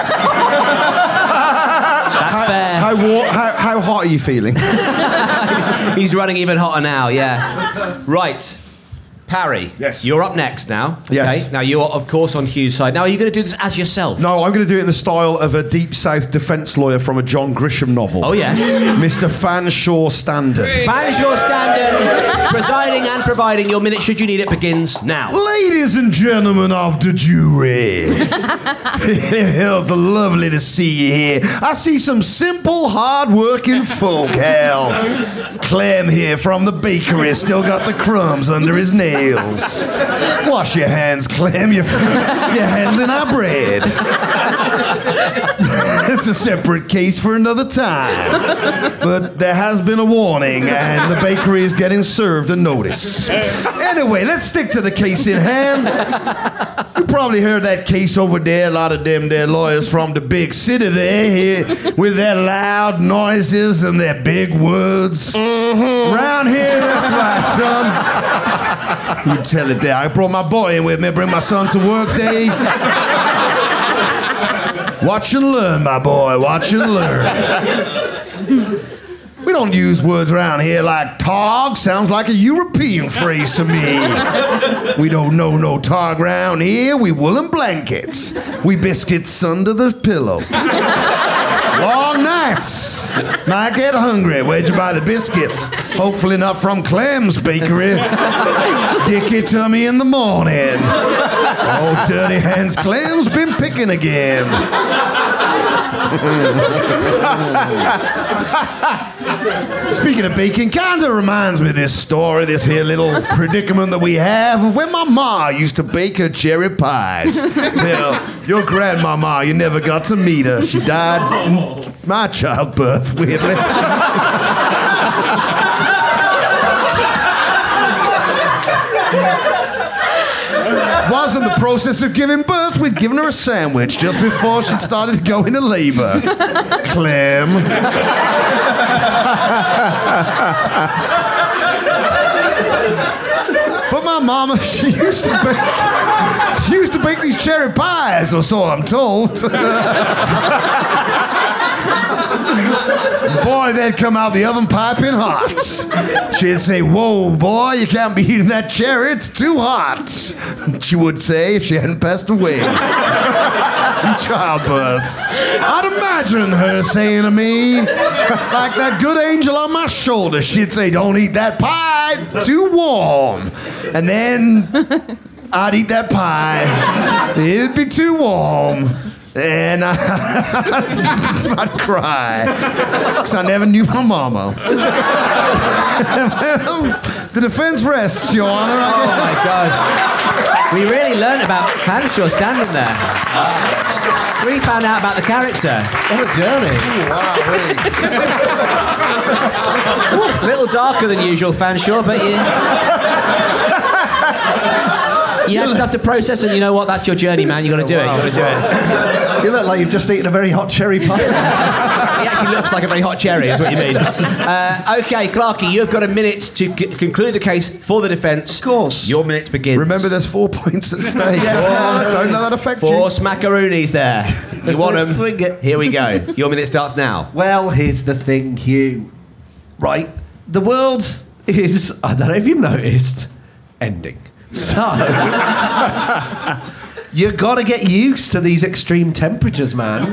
That's fair. How, wa- how, how hot are you feeling? he's, he's running even hotter now, yeah. Right. Parry. Yes. You're up next now. Yes. Okay. Now you're of course on Hugh's side. Now are you going to do this as yourself? No, I'm going to do it in the style of a deep south defence lawyer from a John Grisham novel. Oh, yes. Mr. Fanshawe Standen. Fanshawe Standen, presiding and providing. Your minute, should you need it, begins now. Ladies and gentlemen of the jury, it's lovely to see you here. I see some simple, hard-working folk. Hell, Clem here from the bakery has still got the crumbs under his nails. Wash your hands, Clem. You're, you're handling our bread. it's a separate case for another time. But there has been a warning, and the bakery is getting served a notice. Anyway, let's stick to the case in hand. You probably heard that case over there. A lot of them there lawyers from the big city there, here, with their loud noises and their big words. Mm-hmm. Around here, that's right, son. You tell it there. I brought my boy in with me. Bring my son to work day. Watch and learn, my boy. Watch and learn. We don't use words around here like tog. Sounds like a European phrase to me. We don't know no tog round here. We woolen blankets. We biscuits under the pillow. Long nights. Might get hungry. Where'd you buy the biscuits? Hopefully not from Clem's Bakery. Dicky tummy in the morning. Oh, dirty hands. Clem's been picking again. Speaking of baking, kind of reminds me of this story, this here little predicament that we have of when my ma used to bake her cherry pies. Now, your grandmama, you never got to meet her. She died in my childbirth, weirdly. Was in the process of giving birth, we'd given her a sandwich just before she'd started going to labor. Clem. But my mama, she used to bake, she used to bake these cherry pies, or so I'm told. boy, they'd come out the oven piping hot. She'd say, "Whoa, boy, you can't be eating that cherry; it's too hot." She would say if she hadn't passed away in childbirth. I'd imagine her saying to me, like that good angel on my shoulder, she'd say, "Don't eat that pie; too warm." And then I'd eat that pie. It'd be too warm. And I, I'd cry. Because I never knew my mama. the defense rests, Your Honor. Oh my god. We really learned about Fanshawe standing there. Really found out about the character. What a journey. A little darker than usual, Fanshawe, but you. You had stuff to process, and you know what? That's your journey, man. You got to do it. You got to do it. You look like you've just eaten a very hot cherry pie. He actually looks like a very hot cherry, is what you mean. Uh, okay, Clarky, you've got a minute to c- conclude the case for the defence. Of course. Your minute begins. Remember, there's four points at stake. Yeah. Don't let that affect you. Four smackaroonies there. You want them? Swing it. Here we go. Your minute starts now. Well, here's the thing, Hugh. Right? The world is, I don't know if you've noticed, ending. So, you got to get used to these extreme temperatures, man.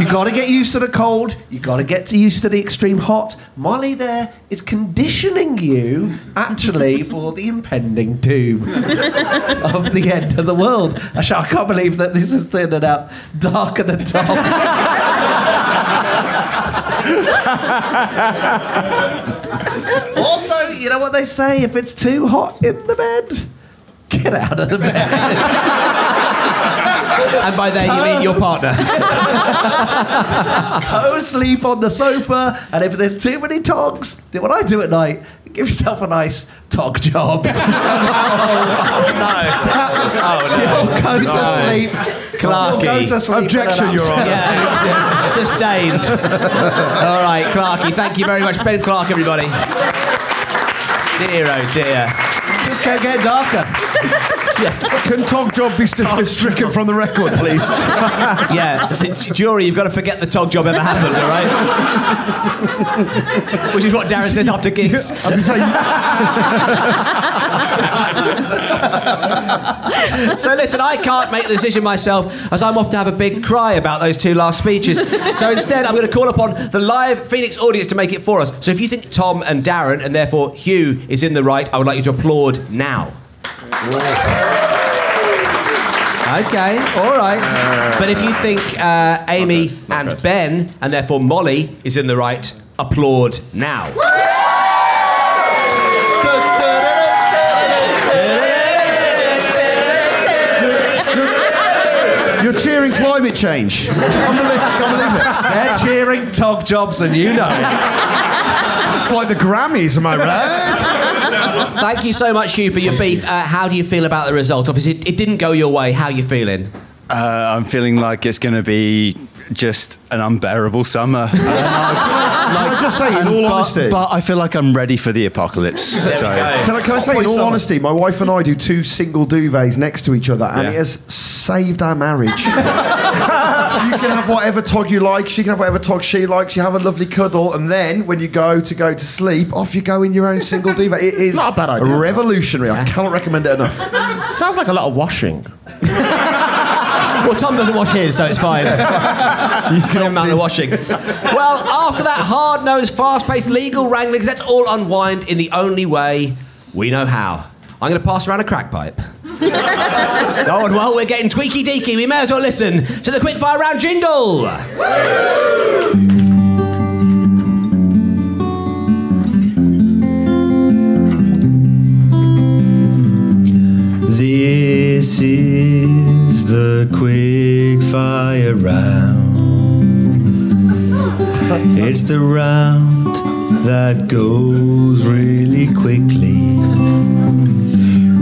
You got to get used to the cold. You got to get used to the extreme hot. Molly there is conditioning you, actually, for the impending doom of the end of the world. Actually, I can't believe that this is turning out darker than dark. also, you know what they say? If it's too hot in the bed, get out of the bed. And by there, you mean your partner. Go sleep on the sofa, and if there's too many togs, do what I do at night. Give yourself a nice tog job. Oh, no. Oh, oh, go No. to sleep. Clarky. Go to sleep Objection, with an Your Honour. Yeah, sustained. All right, Clarky, thank you very much. Ben Clark, everybody. Dear, oh dear. Just can't get Can Tog Job be st- stricken from the record, please? Yeah, the jury, you've got to forget the tog job ever happened, all right? Which is what Darren says after gigs. so listen, I can't make the decision myself as I'm off to have a big cry about those two last speeches. So instead, I'm going to call upon the live Phoenix audience to make it for us. So if you think Tom and Darren, and therefore Hugh, is in the right, I would like you to applaud now. Okay, all right. but if you think uh, Amy and Ben, and therefore Molly, is in the right, applaud now. You're cheering climate change. Can't believe, believe it. They're cheering tog jobs, and you know it. It's like the Grammys, am I right? Thank you so much, Hugh, for your beef. Uh, how do you feel about the result? Obviously, it, it didn't go your way. How are you feeling? Uh, I'm feeling like it's going to be just an unbearable summer. Can I just say, in all but, honesty, but I feel like I'm ready for the apocalypse. so Can I, can I say, in all honesty, my wife and I do two single duvets next to each other, and Yeah. it has saved our marriage. you can have whatever tog you like. She can have whatever tog she likes. You have a lovely cuddle, and then when you go to go to sleep, off you go in your own single duvet. It is Not a bad idea. revolutionary. I cannot recommend it enough. Sounds like a lot of washing. well, Tom doesn't wash his, so it's fine. Same amount of washing. Well, after that hard-nosed, fast-paced legal wranglings, let's all unwind in the only way we know how. I'm going to pass around a crack pipe. Go on, well, we're getting tweaky deaky. We may as well listen to the quickfire round jingle. This is the quick fire round. It's the round that goes really quickly,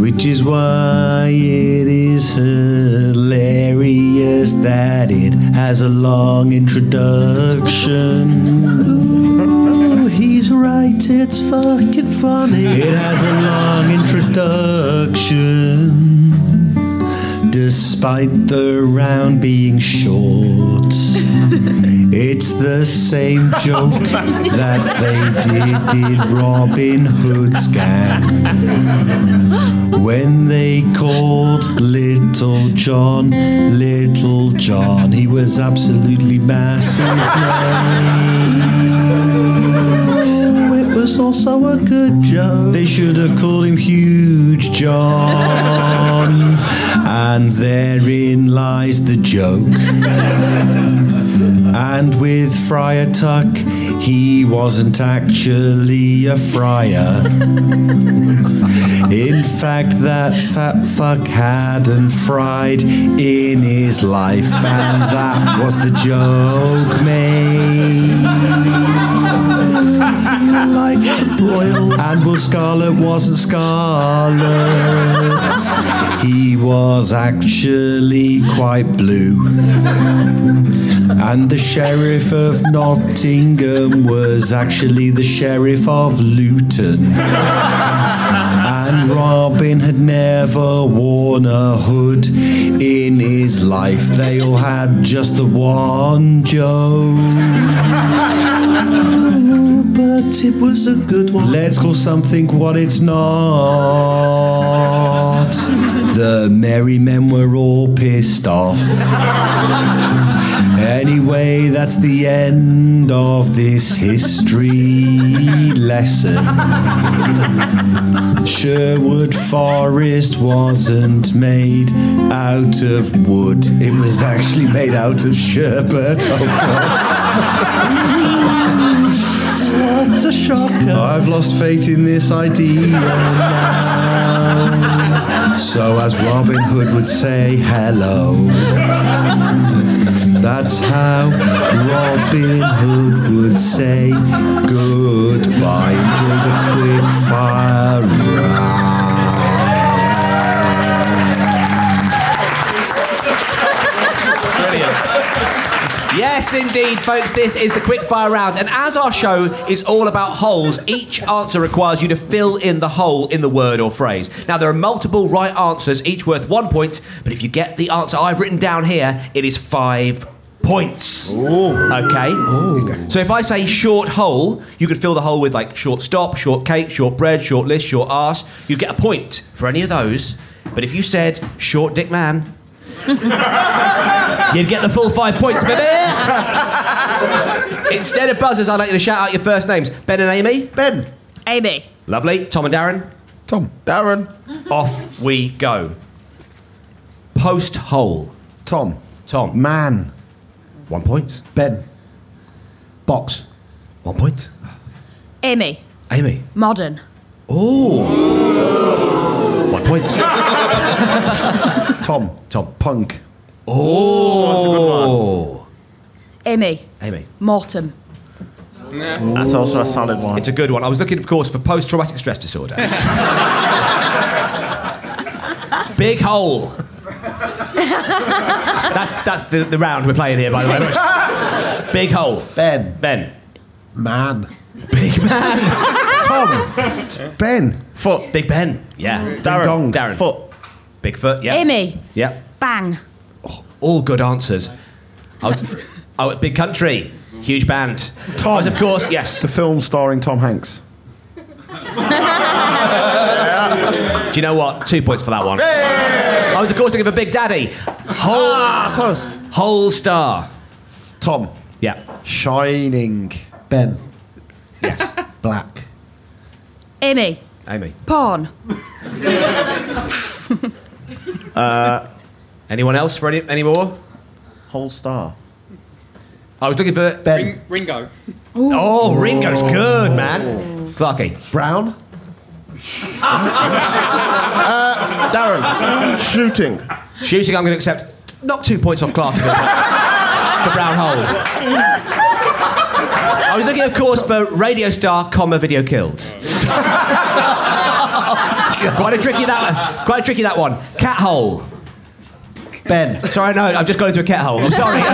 which is why it is hilarious that it has a long introduction. Ooh, he's right, it's fucking funny. It has a long introduction. Despite the round being short, it's the same joke oh, that they did in Robin Hood's gang. When they called Little John Little John, he was absolutely massive. mate. Was also a good joke. They should have called him Huge John. And therein lies the joke. And with Friar Tuck, he wasn't actually a friar. In fact, that fat fuck hadn't fried in his life, and that was the joke made. To broil. And Will Scarlet wasn't Scarlet. He was actually quite blue. And the sheriff of Nottingham was actually the sheriff of Luton. And Robin had never worn a hood in his life. They all had just the one joke. But it was a good one. Let's call something what it's not. The merry men were all pissed off. Anyway, that's the end of this history lesson. Sherwood Forest wasn't made out of wood, it was actually made out of sherbet. Oh, God. What a shocker. I've lost faith in this idea now. So, as Robin Hood would say, hello. That's how Robin Hood would say goodbye. Enjoy the quick fire Yes, indeed, folks, this is the quickfire round. And as our show is all about holes, each answer requires you to fill in the hole in the word or phrase. Now, there are multiple right answers, each worth one point, but if you get the answer I've written down here, it is five points. Okay? So if I say short hole, you could fill the hole with like short stop, short cake, short bread, short list, short arse. You'd get a point for any of those. But if you said short dick man, You'd get the full five points, baby. Instead of buzzers, I'd like you to shout out your first names. Ben and Amy. Ben. Amy. Lovely. Tom and Darren. Tom. Darren. Off we go. Post hole. Tom. Tom. Man. One point. Ben. Box. One point. Amy. Amy. Modern. Oh. One point. Tom. Tom. Punk. Oh. That's a good one. Amy. Amy. Mortem. That's also a solid one. It's a good one. I was looking, of course, for post traumatic stress disorder. Big hole. that's that's the, the round we're playing here, by the way. Big hole. Ben. Ben. Man. Big man. Tom. Ben. Foot. Big Ben. Yeah. Darren. dong. Darren. Foot. Bigfoot. Yeah. Amy. Yeah. Bang. All good answers. I was, oh, Big Country. Huge band. Tom. I was, of course, yes. The film starring Tom Hanks. Do you know what? Two points for that one. I was, of course, thinking of a Big Daddy. Whole, Ah, close. whole star. Tom. Yeah. Shining. Ben. Yes. Black. Amy. Amy. Porn. Uh, anyone else for any, any more? Whole star. I was looking for Ben. Ringo. Oh, Ringo's oh. good, man. Clarky. Brown. Uh, Darren. Shooting. Shooting, I'm going to accept. Knock two points off Clarky for Brown Hole. I was looking, of course, for radio star, comma video killed. quite a tricky that. One. Quite a tricky that one. Cat hole. Ben. Sorry, no, I've just gone into a cat hole. I'm sorry.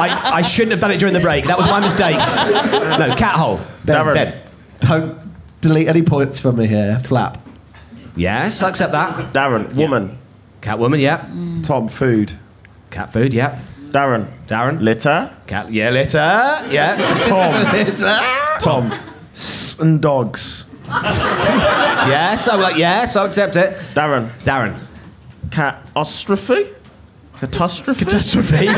I, I shouldn't have done it during the break. That was my mistake. No, cat hole. Darren. Ben. Don't delete any points from me here. Flap. Yes, I accept that. Darren. Woman. Catwoman, yeah. Tom. Food. Cat food, yeah. Darren. Darren. Litter. Cat, yeah, litter, yeah. Tom. Tom. S and dogs. yes, I will, yes, I'll accept it. Darren. Darren. Catastrophe. Catastrophe. Catastrophe.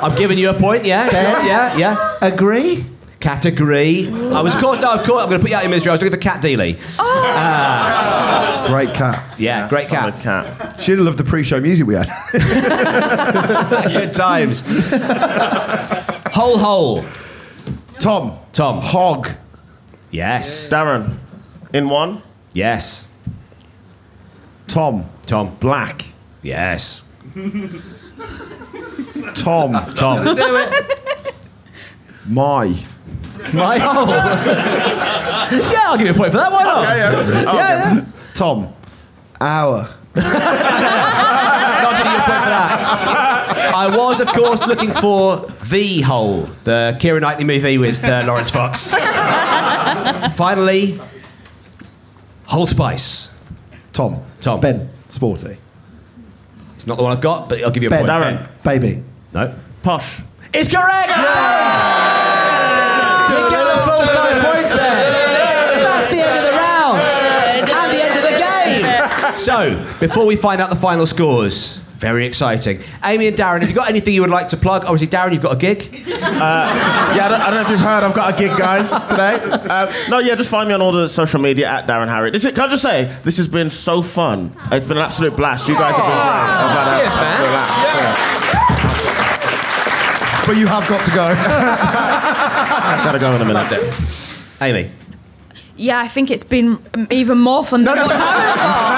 I'm giving you a point, yeah, yeah, yeah, yeah. Agree. Category. I was caught. No, of course. I'm going to put you out of your misery. I was looking for Cat Deeley. Oh. Uh, great cat. Yeah, great cat. Solid cat. She'd have loved the pre-show music we had. Good times. Hole, hole. Tom. Tom. Hog. Yes. Darren. In one. Yes. Tom. Tom. Black. Yes. Tom. Tom. Do it. My. My hole. yeah, I'll give you a point for that. Why not? Yeah, yeah. Oh, yeah, okay. yeah. Tom. Hour. Not giving you a point for that. I was, of course, looking for The Hole, the Keira Knightley movie with uh, Laurence Fox. Finally, Whole Spice. Tom. Tom. Ben. Sporty. It's not the one I've got, but I'll give you a Ben. point. Darren. Baby. No. Posh. It's correct! You get the full five points there. That's the end of the round. And the end of the game. So, before we find out the final scores, very exciting. Amy and Darren, have you got anything you would like to plug? Obviously, Darren, you've got a gig. Yeah, I don't, I don't know if you've heard, I've got a gig, guys, today. Um, no, yeah, just find me on all the social media at Darren Harriott. This is, can I just say, this has been so fun. It's been an absolute blast. You guys have been great. I've had a- Cheers, man. Yeah. But you have got to go. I've got to go in a minute. There. Amy. Yeah, I think it's been even more fun than what Darren thought.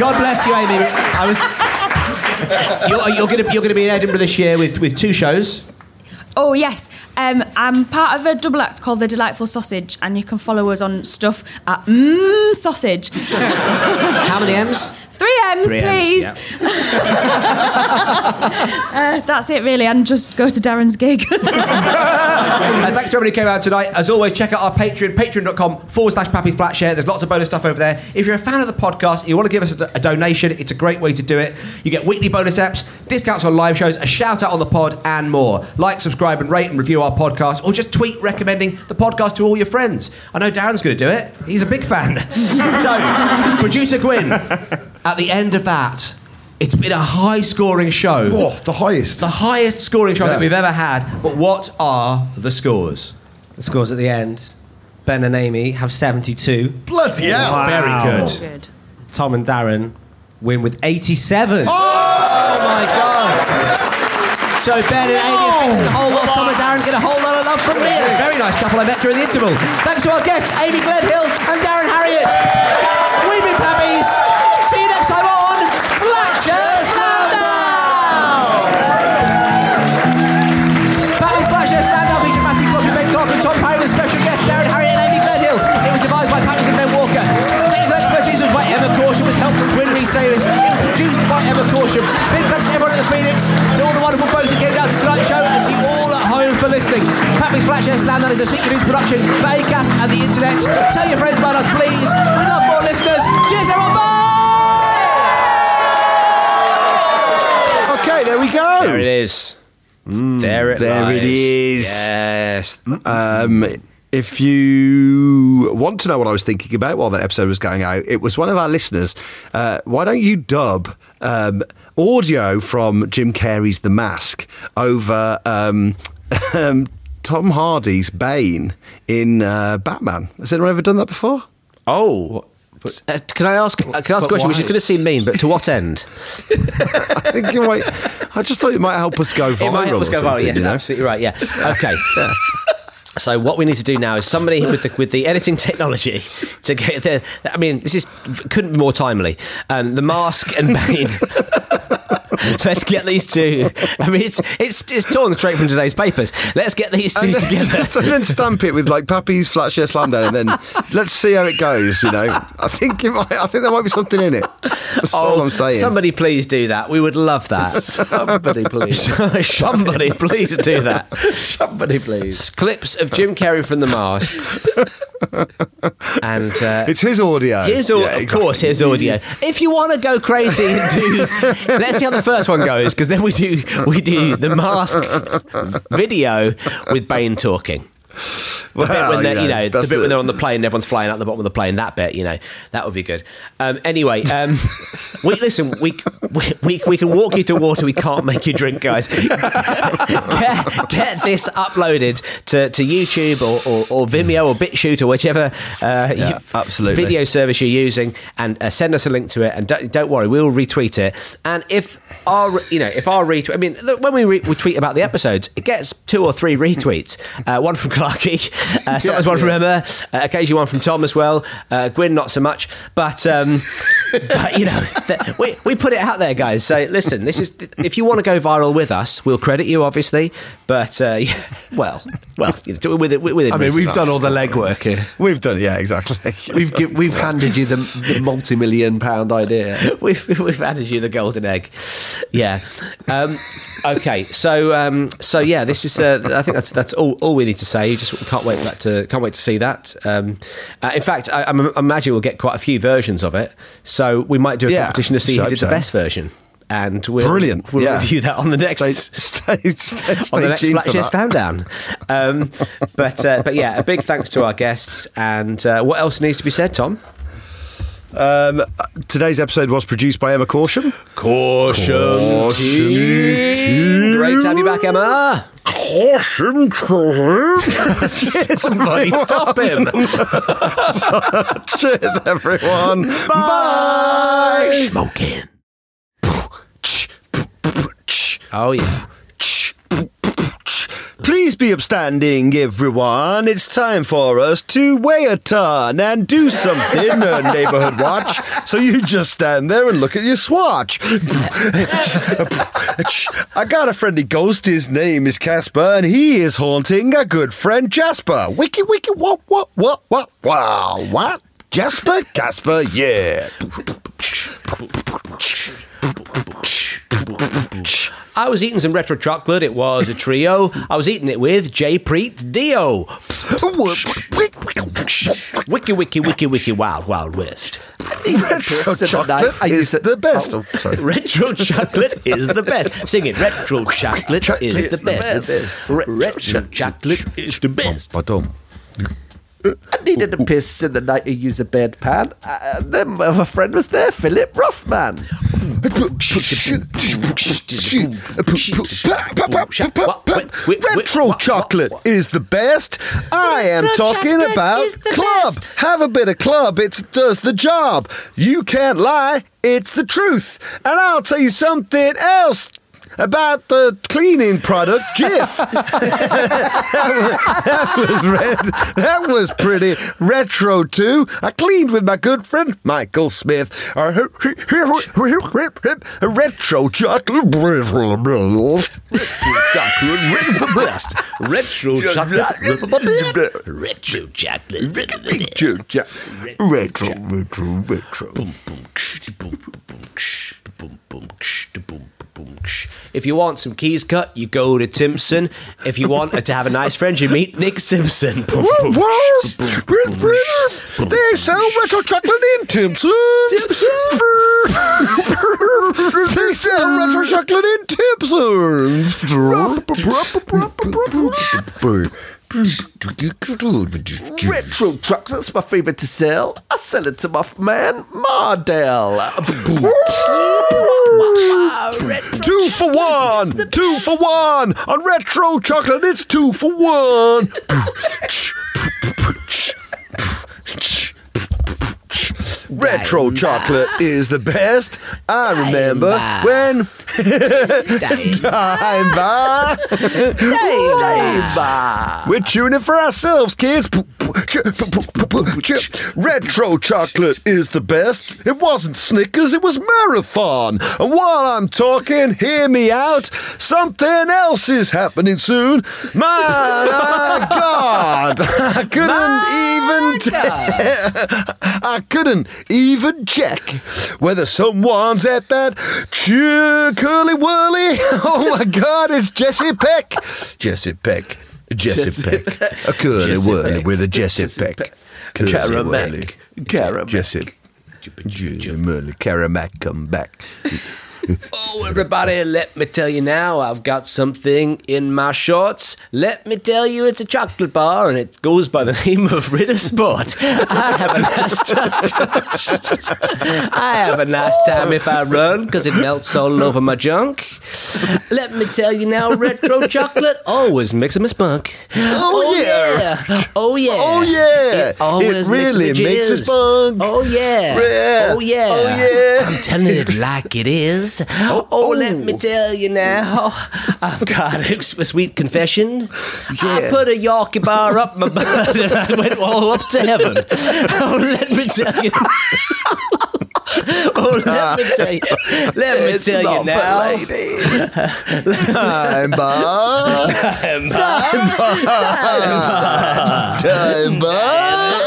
God bless you, Amy. I was. You're, you're going to you're to be in Edinburgh this year with, with two shows. Oh yes, um, I'm part of a double act called The Delightful Sausage, and you can follow us on stuff at Mmm Sausage. How many M's? Three M's, Three M's, please. yeah. uh, that's it, really, and just go to Darren's gig. And thanks to everybody who came out tonight. As always, check out our Patreon, patreon.com forward slash Pappy's Flatshare. There's lots of bonus stuff over there. If you're a fan of the podcast you want to give us a, a donation, it's a great way to do it. You get weekly bonus apps, discounts on live shows, a shout out on the pod, and more. Like, subscribe, and rate and review our podcast, or just tweet recommending the podcast to all your friends. I know Darren's going to do it. He's a big fan. so, producer Gwyn, at the end of that, it's been a high scoring show. Oh, the highest. The highest scoring show Yeah. that we've ever had. But what are the scores? The scores at the end. Ben and Amy have 72. Bloody hell. Very good. Good. Tom and Darren win with 87. Oh my god! So Ben and Amy have fixed the whole lot. Tom and Darren get a whole lot of love from me. And a very nice couple I met during the interval. Thanks to our guests, Amy Gledhill and Darren Harriott. Listening. Pappy's Flatshare Slam Down is a Secret News production for ACAST and the internet. Tell your friends about us, please. We love more listeners. Cheers, everyone. Bye! Okay, there we go. There it is. there it There it lies. is. Yes. Um, if you want to know what I was thinking about while that episode was going out, it was one of our listeners. Uh, why don't you dub um, audio from Jim Carrey's The Mask over um, um, Tom Hardy's Bane in uh, Batman? Has anyone ever done that before? Oh. Uh, can I ask? Uh, can I ask a question, which is going to seem mean, but to what end? I think it might. I just thought it might help us go viral. It might help us go viral. Yes, you know? absolutely right. Yeah. Okay. So what we need to do now is somebody with the with the editing technology to get the. I mean, this is couldn't be more timely. Um, the mask and Bane. Let's get these two. I mean, it's it's it's torn straight from today's papers. Let's get these two And then, together. and then stamp it with like Pappy's flatshare slam down, and then let's see how it goes. You know, I think it might, I think there might be something in it. That's all oh, I'm saying. Oh, Somebody please do that. We would love that. Somebody please. Somebody please do that. Somebody please. Clips of Jim Carrey from The Mask. and uh, it's his audio. His, au- Yeah, of exactly. course, his audio. If you want to go crazy and do, let's see how the first one goes, because then we do we do the mask video with Bane talking. The bit when they're, you know, the bit when they're on the plane, and everyone's flying out the bottom of the plane. That bit, you know, that would be good. Um, anyway, um, we listen. We, we we we can walk you to water. We can't make you drink, guys. get, get this uploaded to, to YouTube or, or, or Vimeo or BitChute or whichever uh, Yeah, absolutely. video service you're using, and uh, send us a link to it. And don't, don't worry, we'll retweet it. And if our you know if our retweet, I mean, when we, re- we tweet about the episodes, it gets two or three retweets. Uh, one from Clarky, uh, sometimes one from Emma, uh, occasionally one from Tom as well. Uh, Gwyn not so much, but um, but you know th- we we put it out there, guys. So listen, this is if you want to go viral with us, we'll credit you obviously, but uh, yeah, Well, well, you know, with it, with it. I mean, we've done all the legwork here. We've done, yeah, exactly. We've gi- we've handed you the, the multi-million pound idea. we've, we've added you the golden egg. Yeah. Um, okay. So um, so yeah, this is. Uh, I think that's that's all, all we need to say. Just can't wait for that to can't wait to see that. Um, uh, in fact, I, I'm- imagine we'll get quite a few versions of it. So we might do a Yeah, competition to see who did so. the best version. And we'll, Brilliant, We'll yeah. review that on the next Stay, stay, stay, stay on the next Flatshare. Stand Down. Um, but uh, but yeah, a big thanks to our guests. And uh, what else needs to be said, Tom? Um, today's episode was produced by Emma Caution. Caution, Caution team. Great to have you back, Emma. Caution, Somebody stop him. Cheers, everyone. Bye. Smoking. Oh yeah. Please be upstanding, everyone. It's time for us to weigh a ton and do something, a neighborhood watch. So you just stand there and look at your swatch. I got a friendly ghost. His name is Casper, and he is haunting a good friend Jasper. Wiki, wiki, what, what, what, what, wow, what? Jasper, Casper, yeah. I was eating some retro chocolate. It was a trio. I was eating it with J. Preet Dio. Wiki, wiki, wiki, wiki, wild, wild west. Retro chocolate is the best. Oh, sorry. Retro chocolate is the best. Sing it. Retro chocolate is the best. Retro chocolate is the best. Pardon. I needed a piss in the night to use a bedpan. Uh, then my friend was there, Philip Rothman. Retro chocolate is the best. I am talking about club. Have a bit of club. It does the job. You can't lie. It's the truth. And I'll tell you something else. About the cleaning product, Jif. that was red. That was pretty retro too. I cleaned with my good friend Michael Smith. Retro chocolate. Chocolate the best. Retro chocolate. Retro chocolate. Retro, retro, retro. If you want some keys cut, you go to Timpson. If you want to have a nice friend, you meet Nick Simpson. They sell retro chocolate in Timpsons. they sell retro chocolate in Timpsons. Retro trucks, that's my favourite to sell. I sell it to my f- man, Mardell. Two for one! Two for one! On retro chocolate, it's two for one! Retro chocolate is the best. I remember when. Time bar. Time bar. We're tuning for ourselves, kids. Retro chocolate is the best. It wasn't Snickers, it was Marathon. And while I'm talking, hear me out. Something else is happening soon. My God, I couldn't even. I couldn't even check whether someone's at that ch- Curly Wurly. Oh my God, it's Jesse Peck. Jesse Peck. Jesse Peck. A curly Jesse whirly Peck. with a Jesse Peck. Curly Caramac. Caramac. Jesse. Jesse Merlin. Caramac, come back. Oh, everybody, let me tell you now, I've got something in my shorts. Let me tell you, it's a chocolate bar and it goes by the name of Ritter Sport. I have a nice time. I have a nice time if I run because it melts all over my junk. Let me tell you now, retro chocolate always makes me spunk. Oh, oh yeah. Oh, yeah. Oh, yeah. It always It really makes me, makes me spunk. Oh, yeah. Yeah. Oh, yeah. Oh, yeah. I'm telling it like it is. Oh, oh let oh. me tell you now. I've got a sweet confession. I put a Yorkie bar up my butt and I went all up to heaven. Oh, let me tell you. Oh, let me tell you. Let me tell you now. Time bar. Time bomb. Time bar.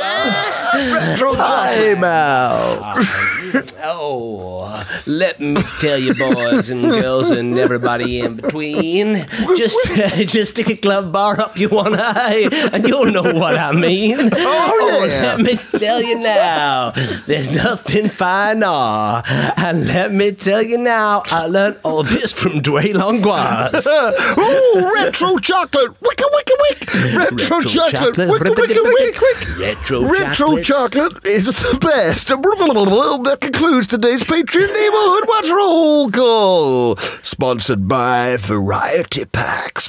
Retro Time out. Oh, let me tell you, boys and girls and everybody in between, just just stick a glove bar up your one eye, and you'll know what I mean. Oh, yeah. Oh, let me tell you now, there's nothing finer. And let me tell you now, I learned all this from Dwayne Longoise. oh, retro chocolate. Wicka, wicka, wick. Retro, Retro chocolate. chocolate. Wicka, wicka, wick. Retro, Retro chocolate is the best. Concludes today's Patreon Neighborhood Watch Roll Call. Sponsored by Variety Packs.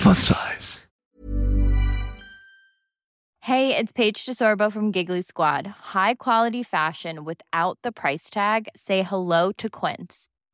Fun size. Hey, it's Paige DeSorbo from Giggly Squad. High quality fashion without the price tag. Say hello to Quince.